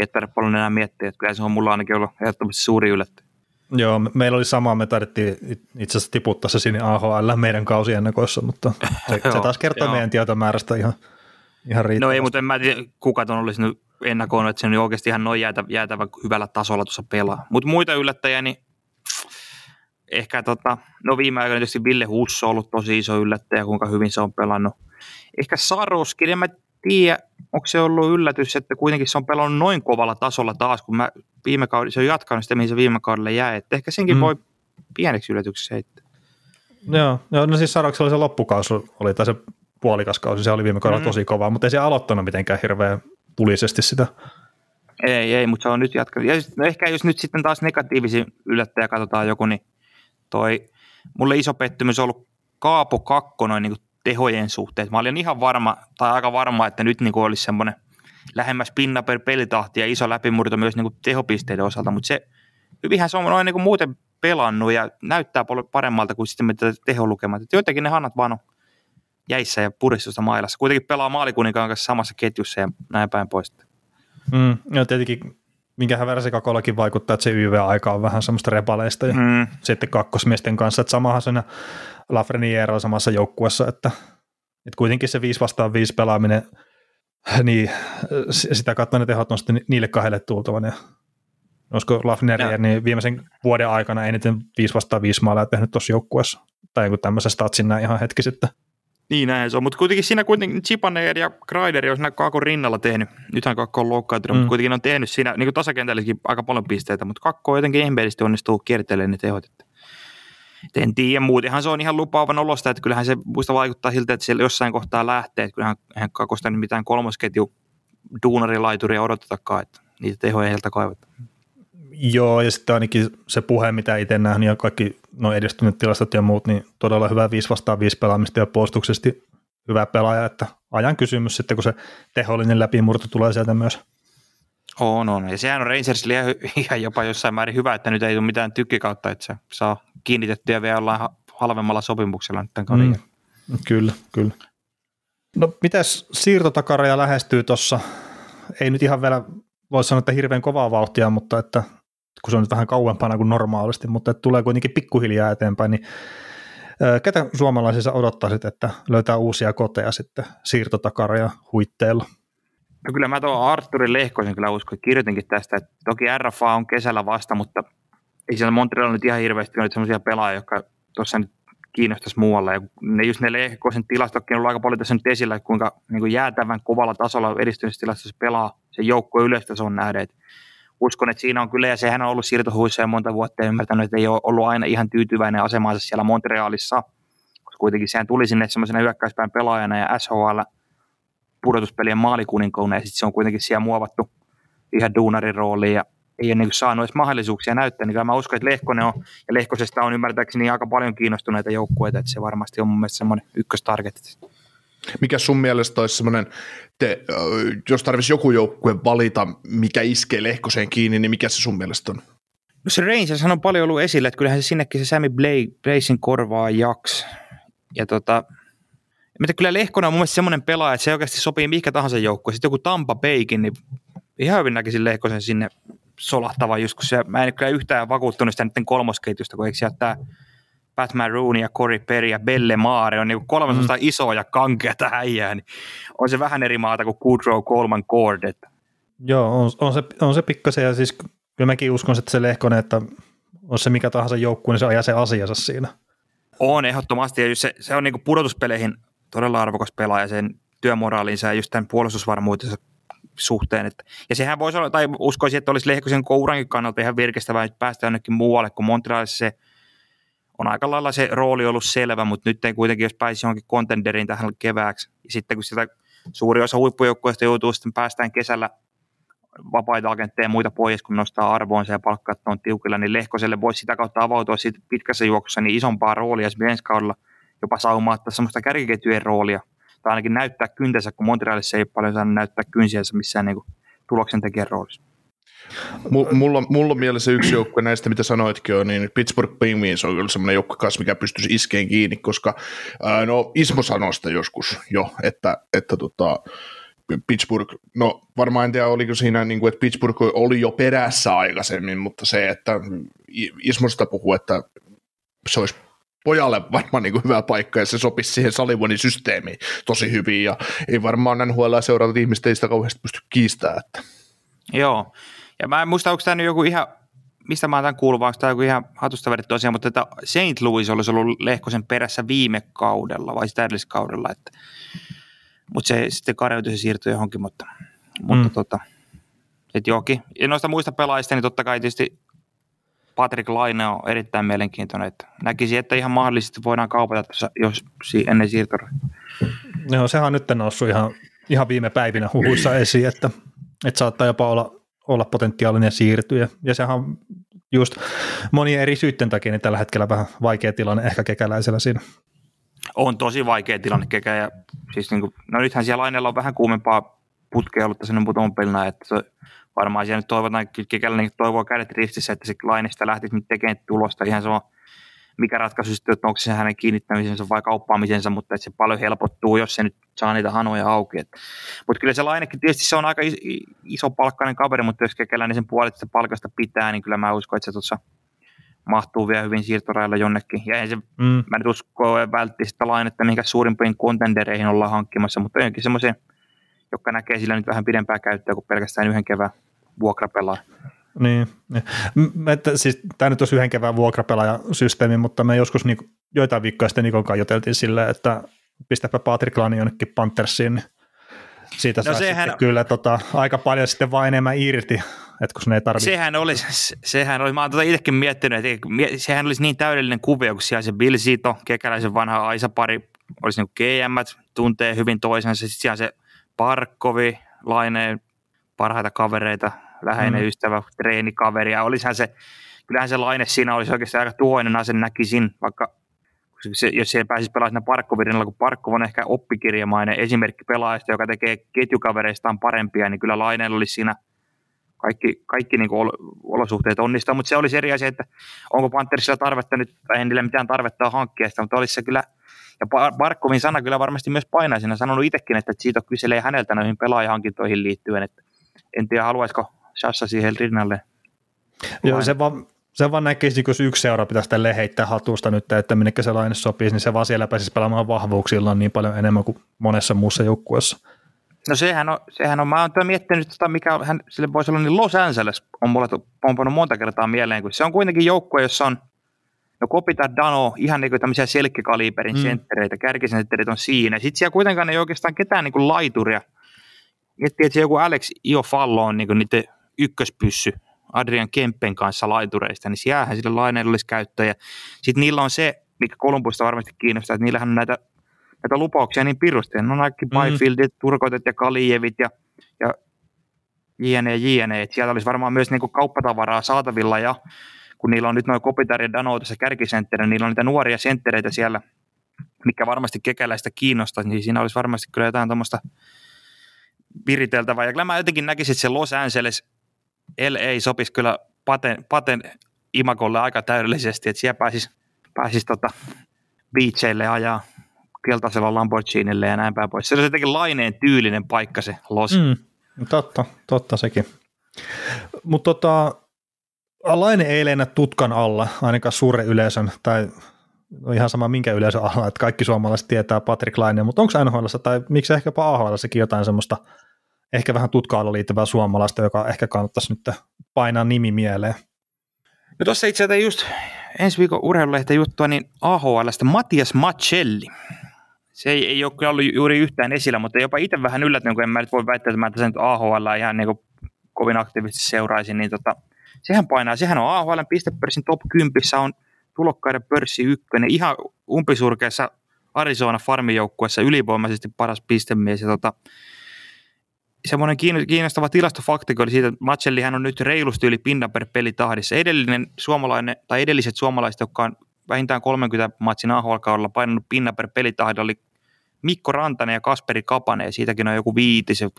ei tarvitse paljon enää miettiä, että kyllä se on mulla ainakin ollut ehdottomasti suuri yllättäjä. Joo, me- meillä oli sama, me taidettiin itse asiassa tiputtaa se sinne AHL meidän kausiennakoissa, mutta se, se taas kertoo meidän tietomäärästä ihan, ihan No riittävästi. ei, mutta en mä tiedä, kuka ton olisi nyt ennakoinut, että se on oikeasti ihan noin jäätä, jäätävä hyvällä tasolla tuossa pelaa. Mutta muita yllättäjiä, niin ehkä tota, no viime aikoina tietysti Ville Husso on ollut tosi iso yllättäjä, kuinka hyvin se on pelannut. Ehkä Saroskin, en mä tiedä, onko se ollut yllätys, että kuitenkin se on pelannut noin kovalla tasolla taas, kun mä viime kaudella, se on jatkanut sitä, mihin se viime kaudella jäi. Että ehkä senkin Mm. voi pieneksi yllätyksi heittää. Joo, joo, no siis Saroksella oli se loppukausi, oli tai se puolikas kausi, se oli viime kaudella Mm. tosi kova, mutta ei se aloittanut mitenkään hirveän tulisesti sitä. Ei, ei, mutta se on nyt jatkanut. Ja just- no ehkä jos nyt sitten taas negatiivisin yllättäjä katsotaan joku, niin toi, mulle iso pettymys on ollut Kaapo Kakkonen niin tehojen suhteen. Mä olin ihan varma, tai aika varma, että nyt niin olisi semmoinen lähemmäs pinna per pelitahti ja iso läpimurto myös niin tehopisteiden osalta, mutta se hyvinhän se on noin niin muuten pelannut ja näyttää paljon paremmalta kuin sitten mitä teholukemat. Et jotenkin ne hannat vaan on jäissä ja puristusta mailassa. Kuitenkin pelaa maalikuninkaan kanssa samassa ketjussa ja näin päin pois. Mm, ja tietenkin, minkä Värsikakolakin vaikuttaa, että se YV-aika on vähän semmoista repaleista ja Mm, sitten kakkosmiesten kanssa, että samahan siinä Lafreniere on samassa joukkuessa, että, että kuitenkin se 5 vastaan 5 pelaaminen, niin sitä kautta ne tehot nosti ni- niille kahdelle tultavan ja olisiko Lafreniere niin viimeisen vuoden aikana eniten 5 vastaan 5 maalia tehnyt tuossa joukkuessa, tai joku tämmöisen statsin näin ihan hetki sitten. Niin näin se on, mutta kuitenkin siinä kuitenkin Chipaneer ja Kreideri on siinä Kakon rinnalla tehnyt. Nythän Kakko on loukkaantunut, Mm. mutta kuitenkin on tehnyt siinä niin tasakentälläkin aika paljon pisteitä, mutta Kakko jotenkin ihmeellisesti onnistuu kiertelemään ne tehot. Että et en tiedä, muutenhan se on ihan lupaavan olosta, että kyllähän se muista vaikuttaa siltä, että siellä jossain kohtaa lähtee, että kyllähän eihän Kakosta nyt mitään kolmosketju duunarilaituria odotetakaan, että niitä tehoja ei heiltä kaivata. Joo, ja sitten ainakin se puhe, mitä itse nähnyt ja kaikki no edistyneet tilastot ja muut, niin todella hyvä 5 vastaan 5 pelaamista ja puolustuksesti hyvä pelaaja, että ajan kysymys sitten, kun se tehollinen läpimurto tulee sieltä myös. On, on. Ja sehän on Rangersille ihan, ihan jopa jossain määrin hyvä, että nyt ei tule mitään tykkikautta, että se saa kiinnitettyä vielä jollain ha- halvemmalla sopimuksella nyt tämän kauden Mm. Kyllä, kyllä. No mitäs siirtotakareja lähestyy tuossa? Ei nyt ihan vielä voi sanoa, että hirveän kovaa vauhtia, mutta että kun se on nyt vähän kauempana kuin normaalisti, mutta että tulee kuitenkin pikkuhiljaa eteenpäin, niin ketä suomalaisissa odottaisit, että löytää uusia koteja sitten siirtotakareja huitteilla? No kyllä mä tuon Arturin Lehkosen kyllä uskon, että kirjoitinkin tästä, että toki RFA on kesällä vasta, mutta ei siellä Montreal nyt ihan hirveästi ole sellaisia pelaajia, jotka tuossa nyt kiinnostaisi muualla. Ja ne, just ne Lehkosen tilastokin on ollut aika paljon tässä nyt esillä, että kuinka niin kuin jäätävän kovalla tasolla edistyneessä tilastossa pelaa se joukko yleistason nähden. Et uskon, että siinä on kyllä, ja sehän on ollut siirtohuissa jo monta vuotta ja ymmärtänyt, että ei ole ollut aina ihan tyytyväinen asemansa siellä Montrealissa, koska kuitenkin sehän tuli sinne semmoisena hyökkäyspään pelaajana ja SHL pudotuspelien maalikuninkouna, ja sitten se on kuitenkin siellä muovattu ihan duunarin rooliin, ja ei ole niin saanut edes mahdollisuuksia näyttää, niin mä uskon, että Lehkonen on, ja Lehkosesta on ymmärtääkseni aika paljon kiinnostuneita joukkueita, että se varmasti on mun mielestä semmoinen ykköstarget. Mikä sun mielestä olisi semmoinen, te, jos tarvitsisi joku joukkue valita, mikä iskee Lehkoseen kiinni, niin mikä se sun mielestä on? No se Rangers on paljon ollut esillä, että kyllähän se sinnekin se Sammy Blazin korvaa jaks. Ja tota, mitä kyllä Lehkonen on mun mielestä semmoinen pelaaja, että se oikeasti sopii mikä tahansa joukkoon. Sitten joku Tampa Baykin, niin ihan hyvin näkisin Lehkosen sinne solahtava just, kun se, mä en kyllä yhtään vakuuttunut sitä niiden kolmosketjusta, kun eikö sieltä Pat Maroon ja Corey Perry ja Belle Maare on niin kolme mm. isoa ja kankeata äijää, niin on se vähän eri maata kuin Goodrow, Coleman, Cord. Että. Joo, on, on, se, on se pikkasen ja siis kyllä mäkin uskon, että se Lehkonen, että on se mikä tahansa joukkue, niin se ajaa se asiansa siinä. On ehdottomasti ja se, se on niin pudotuspeleihin todella arvokas pelaaja sen työmoraalinsa ja just tämän puolustusvarmuutensa suhteen. Että, ja sehän voisi olla, tai uskoisin, että olisi Lehkosen kourankin kannalta ihan virkistävää, että päästä jonnekin muualle, kun Montrealissa se on aika lailla se rooli ollut selvä, mutta nyt ei kuitenkin, jos pääsisi johonkin kontenderiin tähän kevääksi, ja sitten kun sitä suuri osa huippujoukkueista joutuu sitten päästään kesällä vapaita agentteja ja muita pois, kun nostaa arvoonsa ja palkkaat on tiukilla, niin Lehkoselle voisi sitä kautta avautua siitä pitkässä juoksussa niin isompaa roolia ensi kaudella, jopa saumaattaa semmoista kärkiketjujen roolia, tai ainakin näyttää kyntensä, kun Montrealissa ei paljon saanut näyttää kynsiänsä missään niin tuloksen tekijän roolissa. Mulla, mulla on mielessä yksi joukkue näistä, mitä sanoitkin on, niin Pittsburgh Penguins on kyllä semmoinen joukkue kanssa, mikä pystyisi iskeen kiinni, koska ää, no Ismo sanoi sitä joskus jo, että, että tota, Pittsburgh, no varmaan en tiedä oliko siinä, niin kuin, että Pittsburgh oli jo perässä aikaisemmin, mutta se, että Ismosta puhuu, että se olisi pojalle varmaan niin kuin hyvä paikka ja se sopisi siihen Salivonin systeemiin tosi hyvin ja ei varmaan NHL seuraavat ihmiset ei sitä kauheasti pysty kiistämään. Että. Joo, ja mä en muista, onko tämä nyt joku ihan, mistä mä oon tämän kuullut, onko tämä joku ihan hatusta vedetty asia, mutta että St. Louis olisi ollut Lehkosen perässä viime kaudella vai sitä edelliskaudella, että, mutta se sitten karjoitui se siirtyi johonkin, mutta, mutta mm. tota, että jokin. Ja noista muista pelaajista, niin totta kai tietysti Patrick Laine on erittäin mielenkiintoinen. Että näkisi, että ihan mahdollisesti voidaan kaupata tässä, jos ennen siirtoa. Joo, sehän on nyt noussut ihan, ihan viime päivinä huhuissa esiin, että, että saattaa jopa olla, olla potentiaalinen siirtyjä. Ja sehän on just monien eri syytten takia niin tällä hetkellä vähän vaikea tilanne ehkä kekäläisellä siinä. On tosi vaikea tilanne kekä. Ja siis niin kuin, no nythän siellä Laineella on vähän kuumempaa putkea ollut tässä muutaman pelina, että se varmaan siellä nyt toivotaan, Kekäläinen toivoo kädet ristissä, että se Lainista lähtisi nyt tekemään tulosta ihan sama, mikä ratkaisu sitten, että onko se hänen kiinnittämisensä vai kauppaamisensa, mutta että se paljon helpottuu, jos se nyt saa niitä hanoja auki. Mutta kyllä se Lainekin, tietysti se on aika iso palkkainen kaveri, mutta jos Kekäläinen sen puolet sitä palkasta pitää, niin kyllä mä uskon, että se tuossa mahtuu vielä hyvin siirtorailla jonnekin. Ja se, mm. mä nyt usko vältti sitä lainetta, minkä suurimpiin kontendereihin ollaan hankkimassa, mutta jonkin semmoisen, joka näkee sillä nyt vähän pidempää käyttöä kuin pelkästään yhden kevään vuokrapelaa. Niin, niin. Että, siis, tämä nyt olisi yhden kevään vuokrapelaajasysteemi, mutta me joskus niin, joitain viikkoja sitten Nikon kanssa juteltiin silleen, että pistäpä Patrick Lani jonnekin Panthersiin, siitä no sehän, kyllä tota, aika paljon sitten vain enemmän irti, että kun ne ei tarvitse. Sehän olisi, sehän oli, mä oon tota itsekin miettinyt, että sehän olisi niin täydellinen kuvio, kun siellä se Bill Sito, kekäläisen vanha Aisa-pari, olisi niin GM, tuntee hyvin toisensa, sitten siellä se Parkkovi, Laineen parhaita kavereita, läheinen mm. ystävä, treenikaveri, ja olisihan se, kyllähän se laine siinä olisi oikeasti aika tuhoinen ase näkisin, vaikka se, jos siellä pääsisi pelaamaan Parkkovirinalla, kun Parkkov on ehkä oppikirjamainen esimerkki pelaajasta, joka tekee ketjukavereistaan parempia, niin kyllä Laineella olisi siinä kaikki, kaikki niin kuin olosuhteet onnistaa, mutta se olisi eri asia, että onko Panthersilla tarvetta nyt, tai ei niillä mitään tarvetta hankkia sitä, mutta olisi se kyllä, ja Barkovin sana kyllä varmasti myös painaa. Siinä, sanonut itsekin, että siitä kyselee häneltä noihin pelaajahankintoihin liittyen, että en tiedä, haluaisiko Sassa siihen rinnalle. Joo, se vaan, se vaan näkisi, jos yksi seura pitäisi tälle heittää hatusta nyt, että minnekä se laine sopisi, niin se vaan siellä pääsisi pelaamaan vahvuuksillaan niin paljon enemmän kuin monessa muussa joukkueessa. No sehän on, sehän on mä oon miettinyt, että mikä hän, sille voisi olla, niin Los Angeles on mulle pomponut monta kertaa mieleen, kun se on kuitenkin joukkue, jossa on No Kopitar Dano, ihan niin kuin tämmöisiä selkkikaliberin mm. senttereitä, kärkisentterit on siinä. Sitten siellä kuitenkaan ei oikeastaan ketään niin kuin laituria. Miettii, että joku Alex Iofallo on niin kuin niiden ykköspyssy Adrian Kempen kanssa laitureista, niin siellähän sille laineille olisi käyttöä. Sitten niillä on se, mikä Kolumbusta varmasti kiinnostaa, että niillähän on näitä, näitä lupauksia niin pirusti. Ne on kaikki mm. Byfieldit, Turkotet ja Kalijevit ja, ja jne, jne. Et sieltä olisi varmaan myös niin kuin kauppatavaraa saatavilla ja kun niillä on nyt noin Kopitar ja Dano tässä kärkisentterinä, niin niillä on niitä nuoria senttereitä siellä, mikä varmasti kekäläistä kiinnostaa, niin siinä olisi varmasti kyllä jotain tuommoista viriteltävää. Ja kyllä mä jotenkin näkisin, että se Los Angeles LA sopisi kyllä paten, paten imakolle aika täydellisesti, että siellä pääsisi, pääsisi tota beacheille ajaa keltaisella Lamborghinille ja näin päin pois. Se on jotenkin laineen tyylinen paikka se Los. Mm, totta, totta sekin. Mutta tota, Laine ei lennä tutkan alla, ainakaan suuren yleisön, tai no ihan sama minkä yleisön alla, että kaikki suomalaiset tietää Patrick Laine, mutta onko NHL tai miksi ehkäpä AHL jotain semmoista ehkä vähän tutkaalla liittyvää suomalaista, joka ehkä kannattaisi nyt painaa nimi mieleen? No tuossa itse asiassa just ensi viikon urheilulehten juttua, niin AHLstä Matias Macelli. Se ei, ei ole ollut juuri yhtään esillä, mutta jopa itse vähän yllättynyt, kun en mä nyt voi väittää, että mä tässä nyt AHL ihan niin kuin kovin aktiivisesti seuraisin, niin tota, sehän painaa, sehän on AHL pistepörssin top 10, on tulokkaiden pörssi ykkönen, ihan umpisurkeassa Arizona farmijoukkuessa ylivoimaisesti paras pistemies. Ja tota, semmoinen kiinnostava tilastofakti oli siitä, että Matselli on nyt reilusti yli pinnan per pelitahdissa. Edellinen suomalainen, tai edelliset suomalaiset, jotka on vähintään 30 matsin AHL-kaudella painanut pinnan per pelitahdilla, oli Mikko Rantanen ja Kasperi Kapanen, ja siitäkin on joku viitisen, 5-6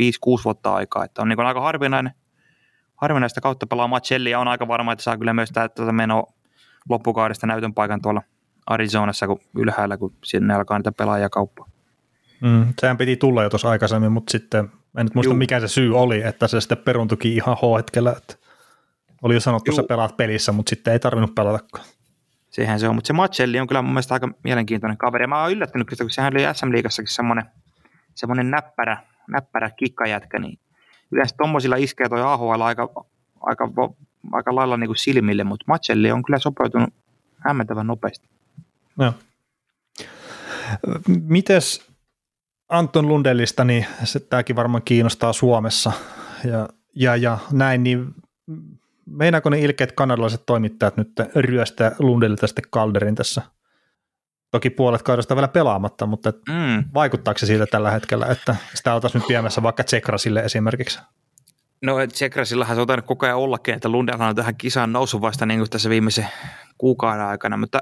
vuotta aikaa. Että on niin aika harvinainen harvinaista kautta pelaa Macelli ja on aika varma, että saa kyllä myös tätä menoa loppukaudesta näytön paikan tuolla Arizonassa kun ylhäällä, kun sinne alkaa niitä pelaajia kauppaa. Mm, sehän piti tulla jo tuossa aikaisemmin, mutta sitten en nyt muista Juh. mikä se syy oli, että se sitten peruntukin ihan H-hetkellä. Että oli jo sanottu, että pelaat pelissä, mutta sitten ei tarvinnut pelatakaan. Sehän se on, mutta se Macelli on kyllä mun mielestä aika mielenkiintoinen kaveri. Mä oon yllättynyt, kun sehän oli SM-liigassakin semmoinen, semmoinen näppärä, näppärä kikkajätkä, niin yleensä tuommoisilla iskee toi AHL aika, aika, aika lailla niin kuin silmille, mutta Matselli on kyllä sopeutunut hämmentävän nopeasti. No. Mites Anton Lundellista, niin se, tämäkin varmaan kiinnostaa Suomessa ja, ja, ja näin, niin meinaako ne ilkeät kanadalaiset toimittajat nyt ryöstää Lundellilta sitten Calderin tässä – Toki puolet kaudesta vielä pelaamatta, mutta mm. vaikuttaako se siitä tällä hetkellä, että sitä oltaisiin nyt viemässä vaikka Tsekrasille esimerkiksi? No Tsekrasillahan se on tainnut koko ajan ollakin, että Lundell on tähän kisaan noussut vasta niin kuin tässä viimeisen kuukauden aikana, mutta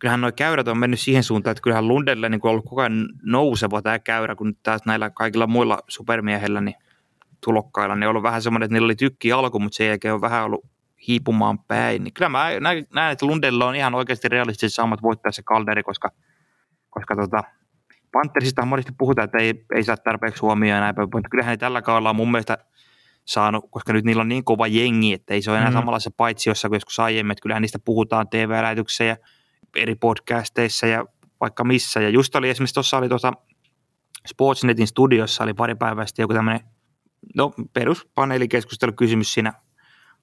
kyllähän nuo käyrät on mennyt siihen suuntaan, että kyllähän Lundelle niin on ollut koko ajan nouseva tämä käyrä, kun taas näillä kaikilla muilla supermiehillä niin tulokkailla, niin on ollut vähän semmoinen, että niillä oli tykki alku, mutta sen jälkeen on vähän ollut hiipumaan päin. Niin kyllä mä näen, että Lundella on ihan oikeasti realistiset saamat voittaa se kalderi, koska, koska tota, Panthersista monesti puhutaan, että ei, ei saa tarpeeksi huomioon ja näin päin, mutta kyllähän ne tällä kaudella on mun mielestä saanut, koska nyt niillä on niin kova jengi, että ei se ole enää mm. samanlaisessa paitsiossa kuin joskus aiemmin, että kyllähän niistä puhutaan TV-lähetyksissä ja podcasteissa ja vaikka missä. Ja just oli esimerkiksi tuossa oli tuossa Sportsnetin studiossa oli pari päivää sitten joku tämmöinen no, peruspaneelikeskustelukysymys siinä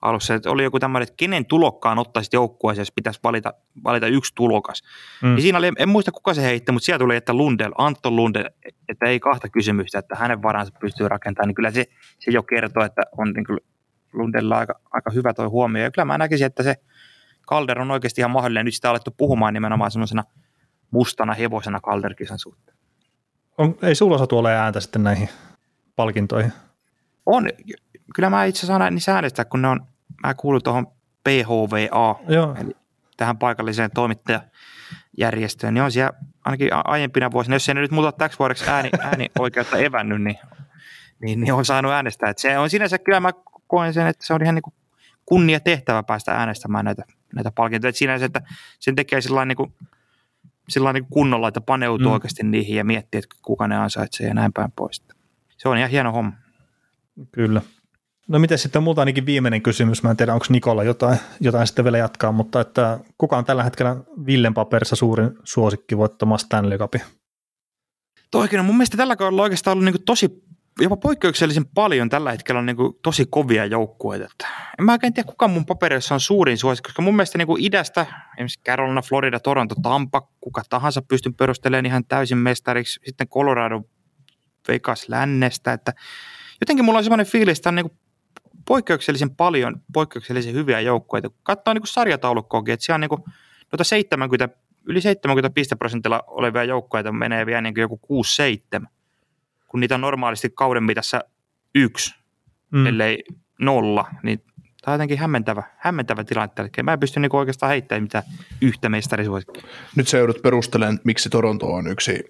alussa, että oli joku tämmöinen, että kenen tulokkaan ottaisit joukkueeseen, jos pitäisi valita, valita yksi tulokas. Mm. Ja siinä oli, en muista kuka se heitti, mutta siellä tuli, että Lundell, Anton Lundell, että ei kahta kysymystä, että hänen varansa pystyy rakentamaan, niin kyllä se, se jo kertoo, että on niin kyllä Lundella aika, aika hyvä toi huomio. Ja kyllä mä näkisin, että se Calder on oikeasti ihan mahdollinen. Nyt sitä alettu puhumaan nimenomaan semmoisena mustana hevosena Calder-kisan suhteen. On, ei sulla saa tuolla ääntä sitten näihin palkintoihin? On, kyllä mä itse asiassa niin äänestää, kun ne on, mä kuulun tuohon PHVA, Joo. eli tähän paikalliseen toimittajajärjestöön, niin on siellä ainakin aiempina vuosina, jos ei ne nyt muuta täksi vuodeksi ääni, ääni oikeutta evännyt, niin, niin, niin, on saanut äänestää. Et se on sinänsä kyllä mä koen sen, että se on ihan niin kuin kunnia tehtävä päästä äänestämään näitä, näitä palkintoja. Et sinänsä, että sen tekee sillä niin kuin, sillä niin kunnolla, että paneutuu mm. oikeasti niihin ja miettii, että kuka ne ansaitsee ja näin päin pois. Se on ihan hieno homma. Kyllä. No miten sitten multa ainakin viimeinen kysymys, mä en tiedä onko Nikolla jotain, jotain sitten vielä jatkaa, mutta että kuka on tällä hetkellä Villen paperissa suurin suosikki voittamaan Stanley Cupin? Toikin on mun mielestä tällä kaudella oikeastaan ollut niin tosi jopa poikkeuksellisen paljon tällä hetkellä on niin kuin tosi kovia joukkueita. Että en mä oikein tiedä, kuka mun paperissa on suurin suosi, koska mun mielestä niin kuin idästä, esimerkiksi Carolina, Florida, Toronto, Tampa, kuka tahansa pystyn perustelemaan ihan täysin mestariksi. Sitten Colorado, Vegas lännestä, että jotenkin mulla on semmoinen fiilis, että on niin kuin poikkeuksellisen paljon poikkeuksellisen hyviä joukkueita. Kun katsoo niin sarjataulukkoakin, että siellä on niin kuin, noita 70, yli 70 pisteprosentilla olevia joukkueita menee vielä niin kuin joku 6-7 kun niitä on normaalisti kauden mitassa yksi, mm. ellei nolla, niin tämä on jotenkin hämmentävä, hämmentävä tilanne tällä Mä en pysty niinku oikeastaan heittämään mitään yhtä mestarisuosikkia. Nyt sä joudut perustelemaan, miksi Toronto on yksi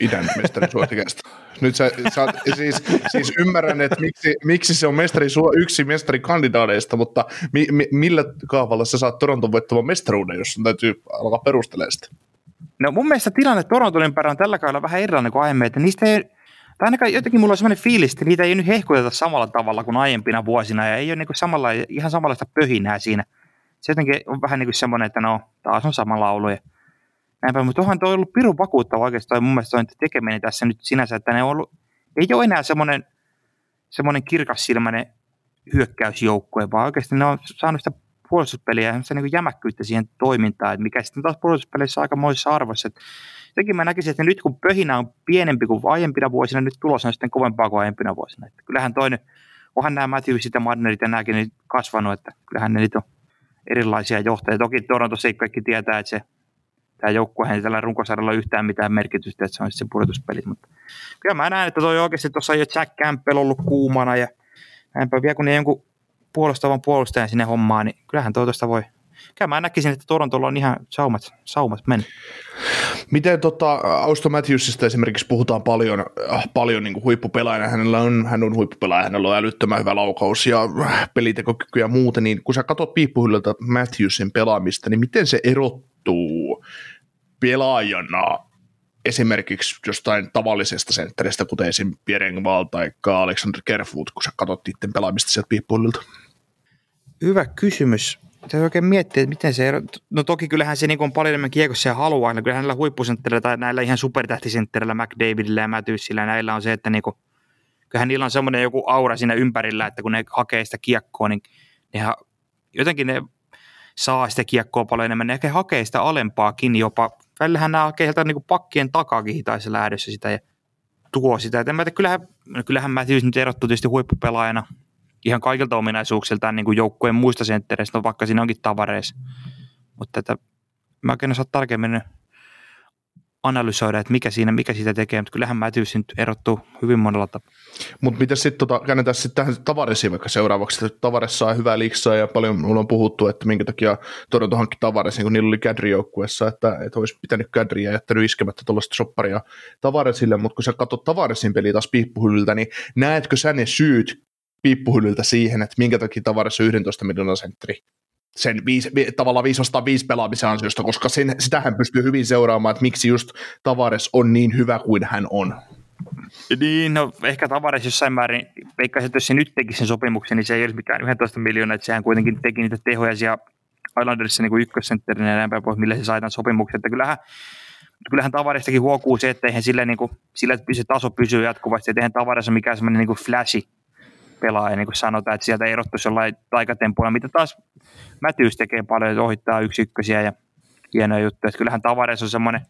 idän mestarisuosikkeista. Nyt sä, sä siis, siis, ymmärrän, että miksi, miksi se on mestari, yksi mestarikandidaateista, mutta mi, mi, millä kaavalla sä saat Toronton voittamaan mestaruuden, jos sun täytyy alkaa perustelemaan sitä? No mun mielestä tilanne Toronton ympärillä on tällä kaudella vähän erilainen kuin aiemmin, että niistä ei tai ainakaan jotenkin mulla on sellainen fiilis, että niitä ei nyt hehkuteta samalla tavalla kuin aiempina vuosina ja ei ole niin kuin samalla, ihan samanlaista pöhinää siinä. Se jotenkin on vähän niin kuin semmoinen, että no taas on sama laulu ja näinpä, mutta onhan toi ollut pirun vakuuttava oikeastaan mun mielestä toi tekeminen tässä nyt sinänsä, että ne on ollut, ei ole enää semmoinen, semmoinen kirkassilmäinen hyökkäysjoukkue, vaan oikeasti ne on saanut sitä puolustuspeliä ja niin jämäkkyyttä siihen toimintaan, mikä sitten taas puolustuspeleissä on aika moissa arvoissa. Että jotenkin mä näkisin, että nyt kun pöhinä on pienempi kuin aiempina vuosina, nyt tulos on sitten kovempaa kuin aiempina vuosina. Että kyllähän toinen, onhan nämä Matthewsit ja Madnerit ja nämäkin nyt kasvanut, että kyllähän ne nyt on erilaisia johtajia. Toki Torontossa kaikki tietää, että se tämä joukkue ei tällä runkosarjalla yhtään mitään merkitystä, että se on se pudotuspeli. Mutta kyllä mä näen, että toi oikeasti tuossa jo Jack Campbell ollut kuumana ja näinpä vielä kun ne jonkun puolustavan puolustajan sinne hommaan, niin kyllähän toi tuosta voi Kyllä mä näkisin, että Torontolla on ihan saumat, saumat mennä. Miten tota, Austo Matthewsista esimerkiksi puhutaan paljon, äh, paljon niin huippupelaajana, hänellä on, hän on huippupelaaja, hänellä on älyttömän hyvä laukaus ja äh, pelitekokyky ja muuta, niin kun sä katsot piippuhyllyltä Matthewsin pelaamista, niin miten se erottuu pelaajana esimerkiksi jostain tavallisesta sentteristä, kuten esim. Pierre Engvall tai Alexander Kerfoot, kun sä katsot niiden pelaamista sieltä piippuhyllyltä? Hyvä kysymys täytyy oikein miettiä, että miten se ero... No toki kyllähän se niin on paljon enemmän kiekossa ja haluaa. No kyllähän näillä huippusentterillä tai näillä ihan supertähtisentterillä, McDavidillä ja Matthewsillä näillä on se, että niin kuin, kyllähän niillä on semmoinen joku aura siinä ympärillä, että kun ne hakee sitä kiekkoa, niin nehän, jotenkin ne saa sitä kiekkoa paljon enemmän. Ne ehkä hakee sitä alempaakin jopa. Välillähän nämä hakee sieltä niin pakkien takakin hitaissa lähdössä sitä ja tuo sitä. Et en mä tiedä, kyllähän, no kyllähän Matthews nyt erottuu tietysti huippupelaajana – ihan kaikilta ominaisuuksiltaan niin kuin joukkueen muista senttereistä, vaikka siinä onkin tavareissa. Mutta että mä en osaa tarkemmin analysoida, että mikä, siinä, mikä siitä tekee, mutta kyllähän Matthews nyt erottuu hyvin monella tapaa. Mutta miten sitten tota, käännetään sitten tähän tavaresiin vaikka seuraavaksi, että Tavares saa hyvää liksaa ja paljon mulla on puhuttu, että minkä takia Toronto hankki Tavaresin, kun niillä oli Kadri joukkuessa, että, että olisi pitänyt Kadria ja jättänyt iskemättä tuollaista sopparia Tavaresille, mutta kun sä katsot Tavaresin peliä taas piippuhyllyltä, niin näetkö sä ne syyt, piippuhyllyltä siihen, että minkä takia tavarassa 11 miljoonan sentteri sen viisi, tavallaan 505 pelaamisen ansiosta, koska sen, sitähän pystyy hyvin seuraamaan, että miksi just Tavares on niin hyvä kuin hän on. Niin, no ehkä Tavares jossain määrin, veikkaisin, että jos se nyt tekisi sen sopimuksen, niin se ei olisi mikään 11 miljoonaa, että sehän kuitenkin teki niitä tehoja siellä Islandersissa niin ykkössentterinä ja näin päin pois, millä se sai tämän sopimuksen. Että kyllähän, kyllähän Tavaristakin huokuu se, että eihän sille, niin kuin, sillä se taso pysyy jatkuvasti, että eihän Tavares ole mikään semmoinen niin flashi pelaaja, niin kuin sanotaan, että sieltä erottuisi jollain taikatempuilla, mitä taas Mätyys tekee paljon, että ohittaa yksikkösiä ja hienoja juttuja. Että kyllähän Tavares on semmoinen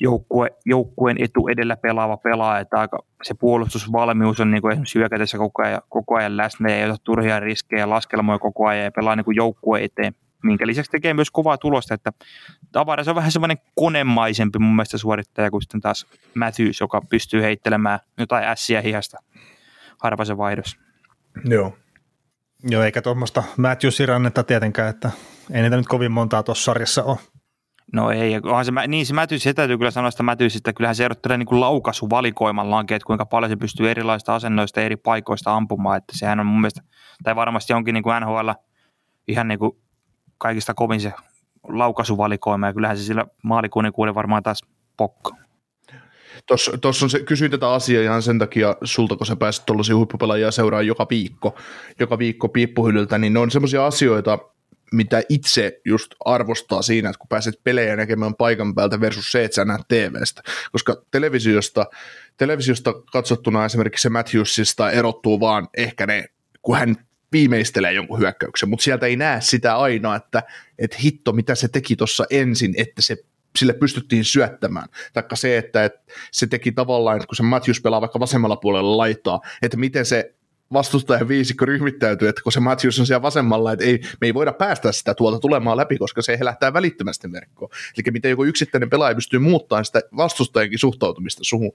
joukkue, joukkueen etu edellä pelaava pelaaja, että aika, se puolustusvalmius on niin kuin esimerkiksi hyökätessä koko ajan, koko ajan läsnä ja ei ota turhia riskejä laskelmoja koko ajan ja pelaa niin kuin joukkue eteen minkä lisäksi tekee myös kovaa tulosta, että Tavares on vähän semmoinen konemaisempi mun mielestä suorittaja kuin sitten taas Matthews, joka pystyy heittelemään jotain ässiä hihasta harvaisen vaihdossa. Joo. Joo, eikä tuommoista Matthewsin rannetta tietenkään, että ei niitä nyt kovin montaa tuossa sarjassa ole. No ei, onhan se, niin se Matthews, se täytyy kyllä sanoa sitä Matthewsista, kyllähän se erottelee niin laukaisuvalikoimallaan, että kuinka paljon se pystyy erilaisista asennoista eri paikoista ampumaan, että sehän on mun mielestä, tai varmasti onkin niin kuin NHL ihan niin kuin kaikista kovin se laukaisuvalikoima, ja kyllähän se sillä maalikuunnikuuden varmaan taas pokka. Tuossa on se, kysyin tätä asiaa ihan sen takia sulta, kun sä pääset tuollaisia huippupelaajia seuraa joka viikko, joka viikko piippuhyllyltä, niin ne on semmoisia asioita, mitä itse just arvostaa siinä, että kun pääset pelejä näkemään paikan päältä versus se, että sä näet TVstä. Koska televisiosta televisiosta katsottuna esimerkiksi se Matthewsista erottuu vaan ehkä ne, kun hän viimeistelee jonkun hyökkäyksen, mutta sieltä ei näe sitä aina, että, että hitto, mitä se teki tuossa ensin, että se sille pystyttiin syöttämään. Taikka se, että, että se teki tavallaan, että kun se Matthews pelaa vaikka vasemmalla puolella laittaa, että miten se vastustajan viisikko ryhmittäytyy, että kun se Matthews on siellä vasemmalla, että ei, me ei voida päästä sitä tuolta tulemaan läpi, koska se lähtää välittömästi verkkoon. Eli miten joku yksittäinen pelaaja pystyy muuttamaan sitä vastustajankin suhtautumista suhun.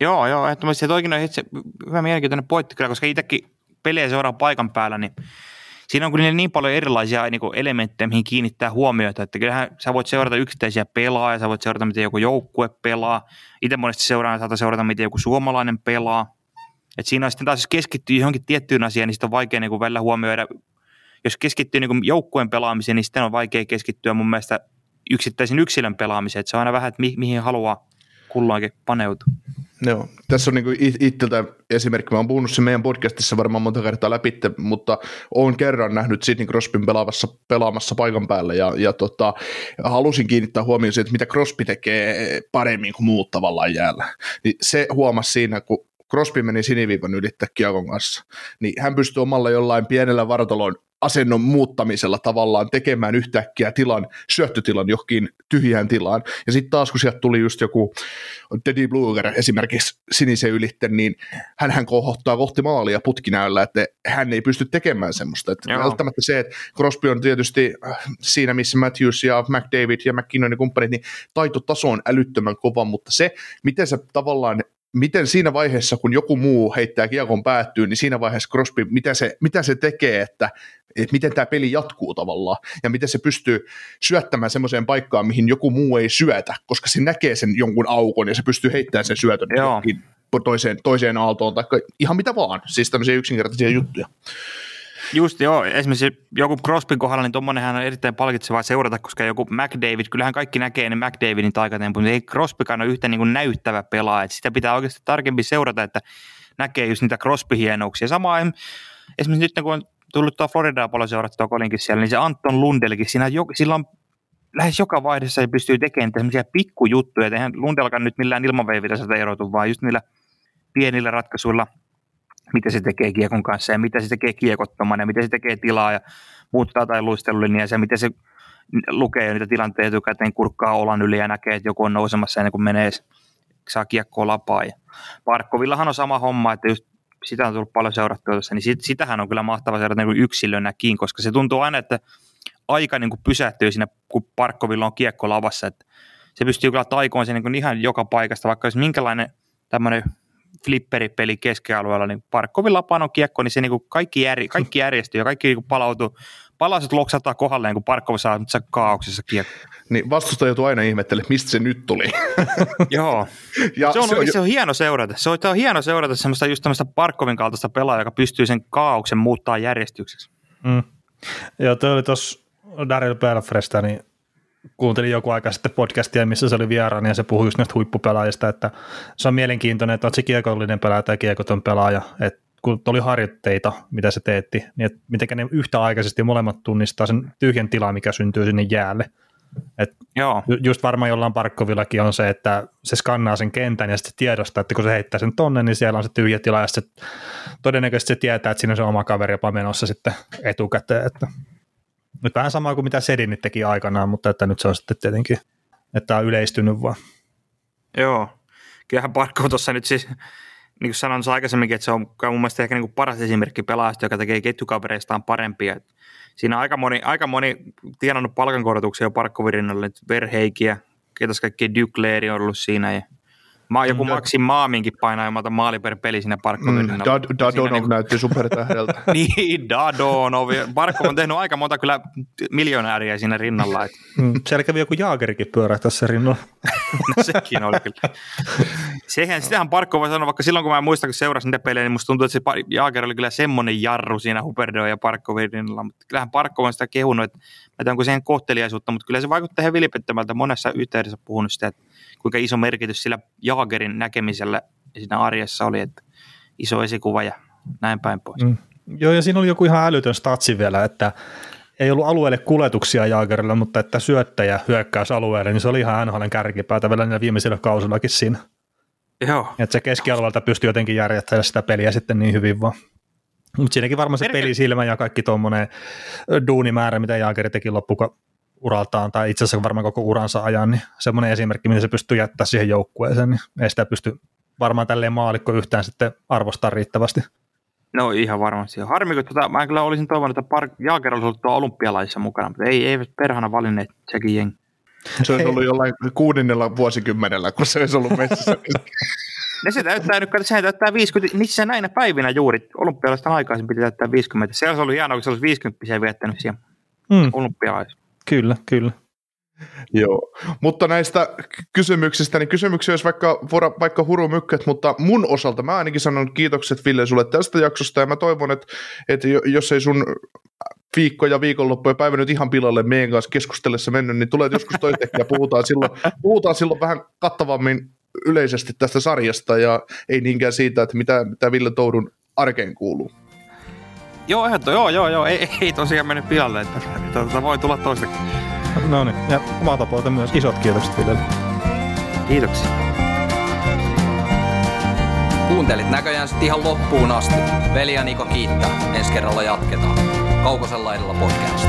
Joo, joo, ehdottomasti. Toikin on itse hyvä mielenkiintoinen pointti kyllä, koska itsekin pelejä seuraa paikan päällä, niin siinä on kyllä niin paljon erilaisia niin kuin elementtejä, mihin kiinnittää huomiota, että kyllähän sä voit seurata yksittäisiä pelaajia, sä voit seurata, miten joku joukkue pelaa, itse monesti seuraan, saata seurata, miten joku suomalainen pelaa, et siinä on sitten taas, jos keskittyy johonkin tiettyyn asiaan, niin sitten on vaikea niin kuin välillä huomioida, jos keskittyy niin joukkueen pelaamiseen, niin sitten on vaikea keskittyä mun mielestä yksittäisen yksilön pelaamiseen, että se on aina vähän, että mi- mihin haluaa kulloinkin paneutua. Joo, tässä on niin itseltä esimerkki, mä oon puhunut sen meidän podcastissa varmaan monta kertaa läpi, mutta oon kerran nähnyt Sidney Crosbyn pelaamassa, pelaamassa paikan päällä ja, ja tota, halusin kiinnittää huomioon siihen, että mitä Crosby tekee paremmin kuin muut tavallaan jäällä. Niin se huomasi siinä, kun Crosby meni siniviivan ylittää Kiakon kanssa, niin hän pystyi omalla jollain pienellä vartalon asennon muuttamisella tavallaan tekemään yhtäkkiä tilan, syöttötilan johonkin tyhjään tilaan. Ja sitten taas kun sieltä tuli just joku Teddy Bluger esimerkiksi sinisen ylitte, niin hän, hän kohottaa kohti maalia putkinäöllä, että hän ei pysty tekemään semmoista. Että välttämättä se, että Crosby on tietysti äh, siinä, missä Matthews ja McDavid ja McKinnon ja kumppanit, niin taitotaso on älyttömän kova, mutta se, miten se tavallaan miten siinä vaiheessa, kun joku muu heittää kiekon päättyyn, niin siinä vaiheessa Crosby, mitä se, mitä se tekee, että, että miten tämä peli jatkuu tavallaan, ja miten se pystyy syöttämään semmoiseen paikkaan, mihin joku muu ei syötä, koska se näkee sen jonkun aukon, ja se pystyy heittämään sen syötön toiseen, toiseen aaltoon, tai ihan mitä vaan, siis tämmöisiä yksinkertaisia juttuja. Just joo, esimerkiksi joku Crosbyn kohdalla, niin tuommoinenhan on erittäin palkitsevaa seurata, koska joku McDavid, kyllähän kaikki näkee ne McDavidin taikatemput, mutta ei Crosbykaan ole yhtä niin kuin näyttävä pelaaja, että sitä pitää oikeasti tarkemmin seurata, että näkee just niitä Crosby-hienouksia. Sama esimerkiksi nyt kun on tullut tuo Floridaa paljon seurattua kolinkin siellä, niin se Anton Lundelkin, siinä jo, sillä on lähes joka vaiheessa se pystyy tekemään tämmöisiä pikkujuttuja, että eihän Lundelkaan nyt millään ilmaveivillä sitä erotu, vaan just niillä pienillä ratkaisuilla – mitä se tekee kiekon kanssa ja mitä se tekee kiekottomana ja mitä se tekee tilaa ja muuttaa tai luistelulinjaa ja miten se lukee jo niitä tilanteita etukäteen, kurkkaa olan yli ja näkee, että joku on nousemassa ennen kuin menee, saa kiekkoa lapaa. Ja Parkkovillahan on sama homma, että just sitä on tullut paljon seurattua tuossa, niin sit, sitähän on kyllä mahtava seurata niin yksilönäkin, koska se tuntuu aina, että aika niin kuin pysähtyy siinä, kun Parkkovilla on kiekko lavassa, että se pystyy kyllä taikoon sen niin ihan joka paikasta, vaikka olisi minkälainen tämmöinen flipperipeli keskialueella, niin Parkkovilla panon kiekko, niin se niin kuin kaikki, jär, kaikki järjestyy ja kaikki niin kuin palautuu. Palaset loksataan kohdalleen, kun Parkkov saa kaauksessa kiekko. Niin vastustaja joutuu aina ihmettelemään, mistä se nyt tuli. Joo. ja se, on, se, on, se on hieno seurata. Se on, se on hieno seurata semmoista just tämmöistä Parkkovin kaltaista pelaajaa, joka pystyy sen kaauksen muuttaa järjestykseksi. Mm. Joo, toi oli tuossa Daryl Belfresta, niin kuuntelin joku aika sitten podcastia, missä se oli vieraana ja se puhui just näistä huippupelaajista, että se on mielenkiintoinen, että on se kiekollinen pelaaja tai kiekoton pelaaja, että kun oli harjoitteita, mitä se teetti, niin että miten ne yhtäaikaisesti molemmat tunnistaa sen tyhjän tilan, mikä syntyy sinne jäälle. Et Joo. Just varmaan jollain Parkkovillakin on se, että se skannaa sen kentän ja sitten tiedostaa, että kun se heittää sen tonne, niin siellä on se tyhjä tila ja sitten todennäköisesti se tietää, että siinä on se oma kaveri jopa menossa sitten etukäteen. Että nyt vähän sama kuin mitä Sedin teki aikanaan, mutta että nyt se on sitten tietenkin, että on yleistynyt vaan. Joo, kyllähän Parkko tuossa nyt siis, niin kuin sanoin aikaisemminkin, että se on mun mielestä ehkä niin kuin paras esimerkki pelaajasta, joka tekee ketjukavereistaan parempia. Siinä aika moni, aika moni tienannut palkankorotuksia jo Parkkovirinnalle, Verheikiä, ketäs kaikki Duclair on ollut siinä ja Mä, joku mm, Maxi Maaminkin painaa jomalta maali per peli sinne Parkkoville. Mm, Dad, Dadonov niin, näytti supertähdeltä. niin, Dadonov. Parkko on tehnyt aika monta kyllä miljonääriä siinä rinnalla. Et. Mm, siellä kävi joku Jaagerikin pyörähtää se rinnalla. no sekin oli kyllä. Sehän, sitähän Parkko voi sanoa, vaikka silloin kun mä muistan, kun seurasin niitä pelejä, niin musta tuntuu, että se Jaager oli kyllä semmoinen jarru siinä Huberdo ja Parkkovin rinnalla. Mutta kyllähän Parkko on sitä kehunut, että mä tiedän, siihen kohteliaisuutta, mutta kyllä se vaikuttaa ihan vilpettömältä. Monessa yhteydessä puhunut sitä, että kuinka iso merkitys sillä Jaagerin näkemisellä siinä arjessa oli, että iso esikuva ja näin päin pois. Mm. Joo, ja siinä oli joku ihan älytön statsi vielä, että ei ollut alueelle kuljetuksia Jaagerilla, mutta että syöttäjä hyökkäys alueelle, niin se oli ihan NHLn kärkipäätä vielä niillä viimeisillä kausillakin siinä. Joo. Että se keskialueelta pystyy jotenkin järjestämään sitä peliä sitten niin hyvin vaan. Mutta siinäkin varmaan se Merkel- pelisilmä ja kaikki tuommoinen duunimäärä, mitä Jaageri teki loppuuraltaan, tai itse asiassa varmaan koko uransa ajan, niin semmoinen esimerkki, miten se pystyy jättämään siihen joukkueeseen, niin ei sitä pysty varmaan tälleen maalikko yhtään sitten arvostaa riittävästi. No ihan varmasti. Harmi, kun tota, mä kyllä olisin toivonut, että Park Jaager olisi ollut olympialaisissa mukana, mutta ei, eivät perhana valinneet sekin jengi. Se olisi ollut jollain kuudennella vuosikymmenellä, kun se olisi ollut messissä. Ne se täyttää nyt, sehän täyttää 50, niissä se näinä päivinä juuri, olympialaisten aikaisin piti täyttää 50. Se olisi ollut hienoa, kun se olisi 50 viettänyt siellä Mm, olympialaisissa. Kyllä, kyllä. Joo, mutta näistä kysymyksistä, niin kysymyksiä olisi vaikka, vaikka hurumykkät, mutta mun osalta mä ainakin sanon kiitokset Ville sulle tästä jaksosta ja mä toivon, että, että jo- jos ei sun viikko ja viikonloppu ja päivä nyt ihan pilalle meidän kanssa keskustellessa mennyt, niin tulee joskus toiseksi ja puhutaan silloin, puhutaan silloin vähän kattavammin yleisesti tästä sarjasta ja ei niinkään siitä, että mitä, mitä Ville Toudun arkeen kuuluu. Joo, ehdotto, joo, joo, joo, ei, ei tosiaan mennyt pilalle, että tota, voi tulla toiseksi. No niin, ja omalta puolelta myös isot kiitokset Villelle. Kiitoksia. Kuuntelit näköjään sitten ihan loppuun asti. Veli ja Niko kiittää. Ensi kerralla jatketaan. Kaukosella edellä podcast.